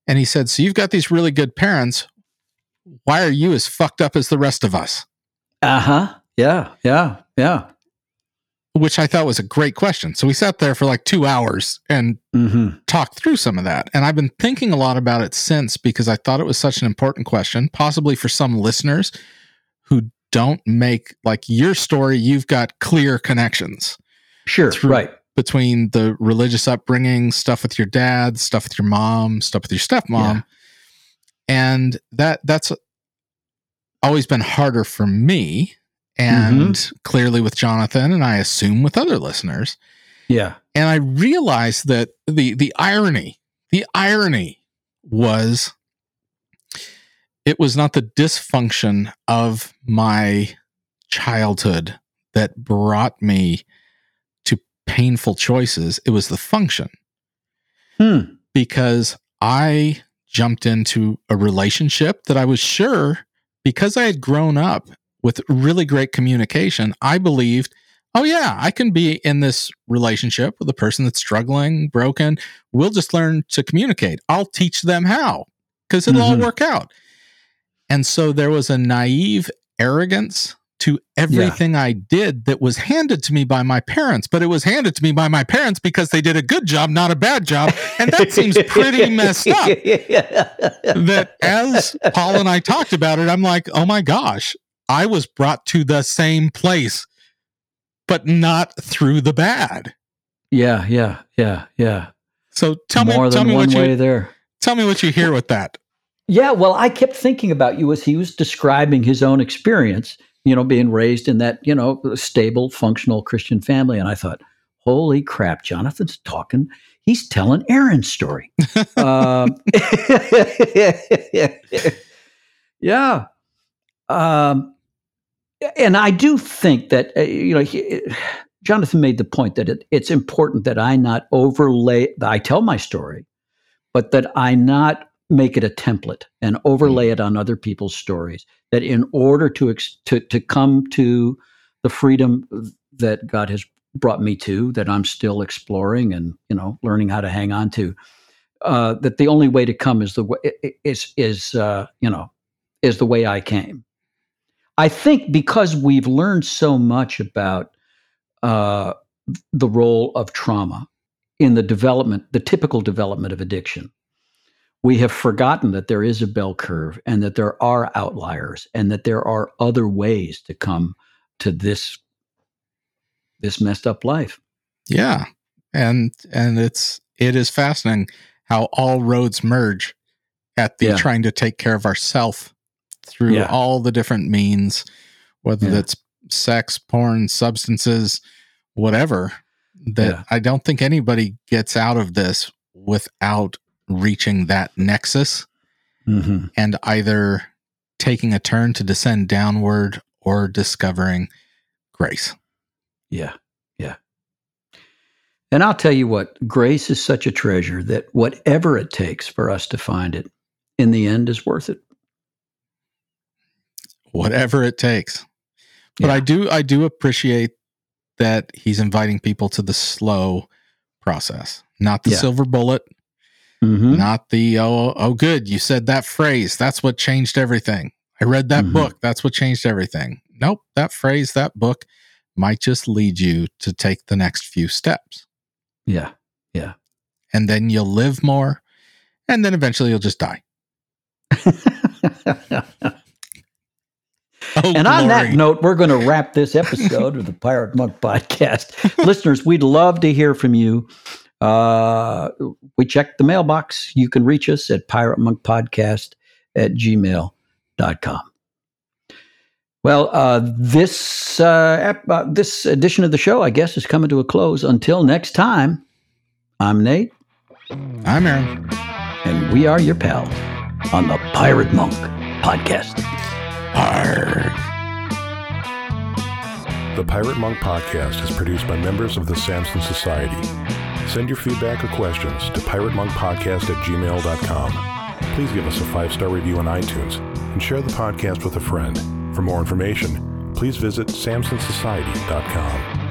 And he said, So you've got these really good parents. Why are you as fucked up as the rest of us? Uh huh. Yeah. Yeah. Yeah. which I thought was a great question. So we sat there for like two hours and Mm-hmm. talked through some of that. And I've been thinking a lot about it since because I thought it was such an important question, possibly for some listeners who don't make like your story, you've got clear connections Sure. Through- Right. Between the religious upbringing, stuff with your dad, stuff with your mom, stuff with your stepmom. And that that's always been harder for me and mm-hmm. clearly with Jonathan and I assume with other listeners. Yeah. and I realized that the the irony, the irony was it was not the dysfunction of my childhood that brought me painful choices. It was the function Hmm. because I jumped into a relationship that I was sure because I had grown up with really great communication, I believed, oh yeah, I can be in this relationship with a person that's struggling, broken. We'll just learn to communicate. I'll teach them how because it'll all Mhm. work out. And so there was a naive arrogance to everything I did that was handed to me by my parents, but it was handed to me by my parents because they did a good job, not a bad job. And that seems pretty messed up that as Paul and I talked about it, I'm like, oh my gosh, I was brought to the same place, but not through the bad. Yeah. Yeah. Yeah. Yeah. So tell More me, tell me what you there. tell me what you hear with that. Yeah, well, I kept thinking about you as he was describing his own experience, you know, being raised in that, you know, stable, functional Christian family. And I thought, holy crap, Jonathan's talking. He's telling Aaron's story. um, yeah. Um, and I do think that, uh, you know, he, Jonathan made the point that it, it's important that I not overlay, I tell my story, but that I not make it a template and overlay it on other people's stories. That in order to ex- to to come to the freedom that God has brought me to, that I'm still exploring and you know learning how to hang on to, uh, that the only way to come is the way is is uh, you know is the way I came. I think because we've learned so much about uh, the role of trauma in the development, the typical development of addiction we have forgotten that there is a bell curve and that there are outliers and that there are other ways to come to this this messed up life Yeah. And and it's it is fascinating how all roads merge at the Yeah. trying to take care of ourself through Yeah. all the different means, whether Yeah. that's sex, porn, substances, whatever. That. I don't think anybody gets out of this without reaching that nexus mm-hmm. and either taking a turn to descend downward or discovering grace. yeah yeah and i'll tell you what grace is such a treasure that whatever it takes for us to find it in the end is worth it whatever it takes. But Yeah. I do I do appreciate that he's inviting people to the slow process, not the Yeah. silver bullet, Mhm. not the oh oh good you said that phrase that's what changed everything i read that Mhm. book that's what changed everything nope that phrase that book might just lead you to take the next few steps Yeah. Yeah. And then you'll live more and then eventually you'll just die oh And on that note, we're going to wrap this episode of the Pirate Monk podcast. Listeners, we'd love to hear from you. Uh, we checked the mailbox. You can reach us at Pirate Monk Podcast at gmail.com. Well, uh, this uh, ep- uh, this edition of the show, I guess, is coming to a close. Until next time, I'm Nate, i'm aaron and we are your pals on the Pirate Monk podcast. Arr. The Pirate Monk Podcast is produced by members of the Samson Society. Send your feedback or questions to piratemonkpodcast at gmail.com. Please give us a five star review on iTunes and share the podcast with a friend. For more information, please visit samsonsociety.com.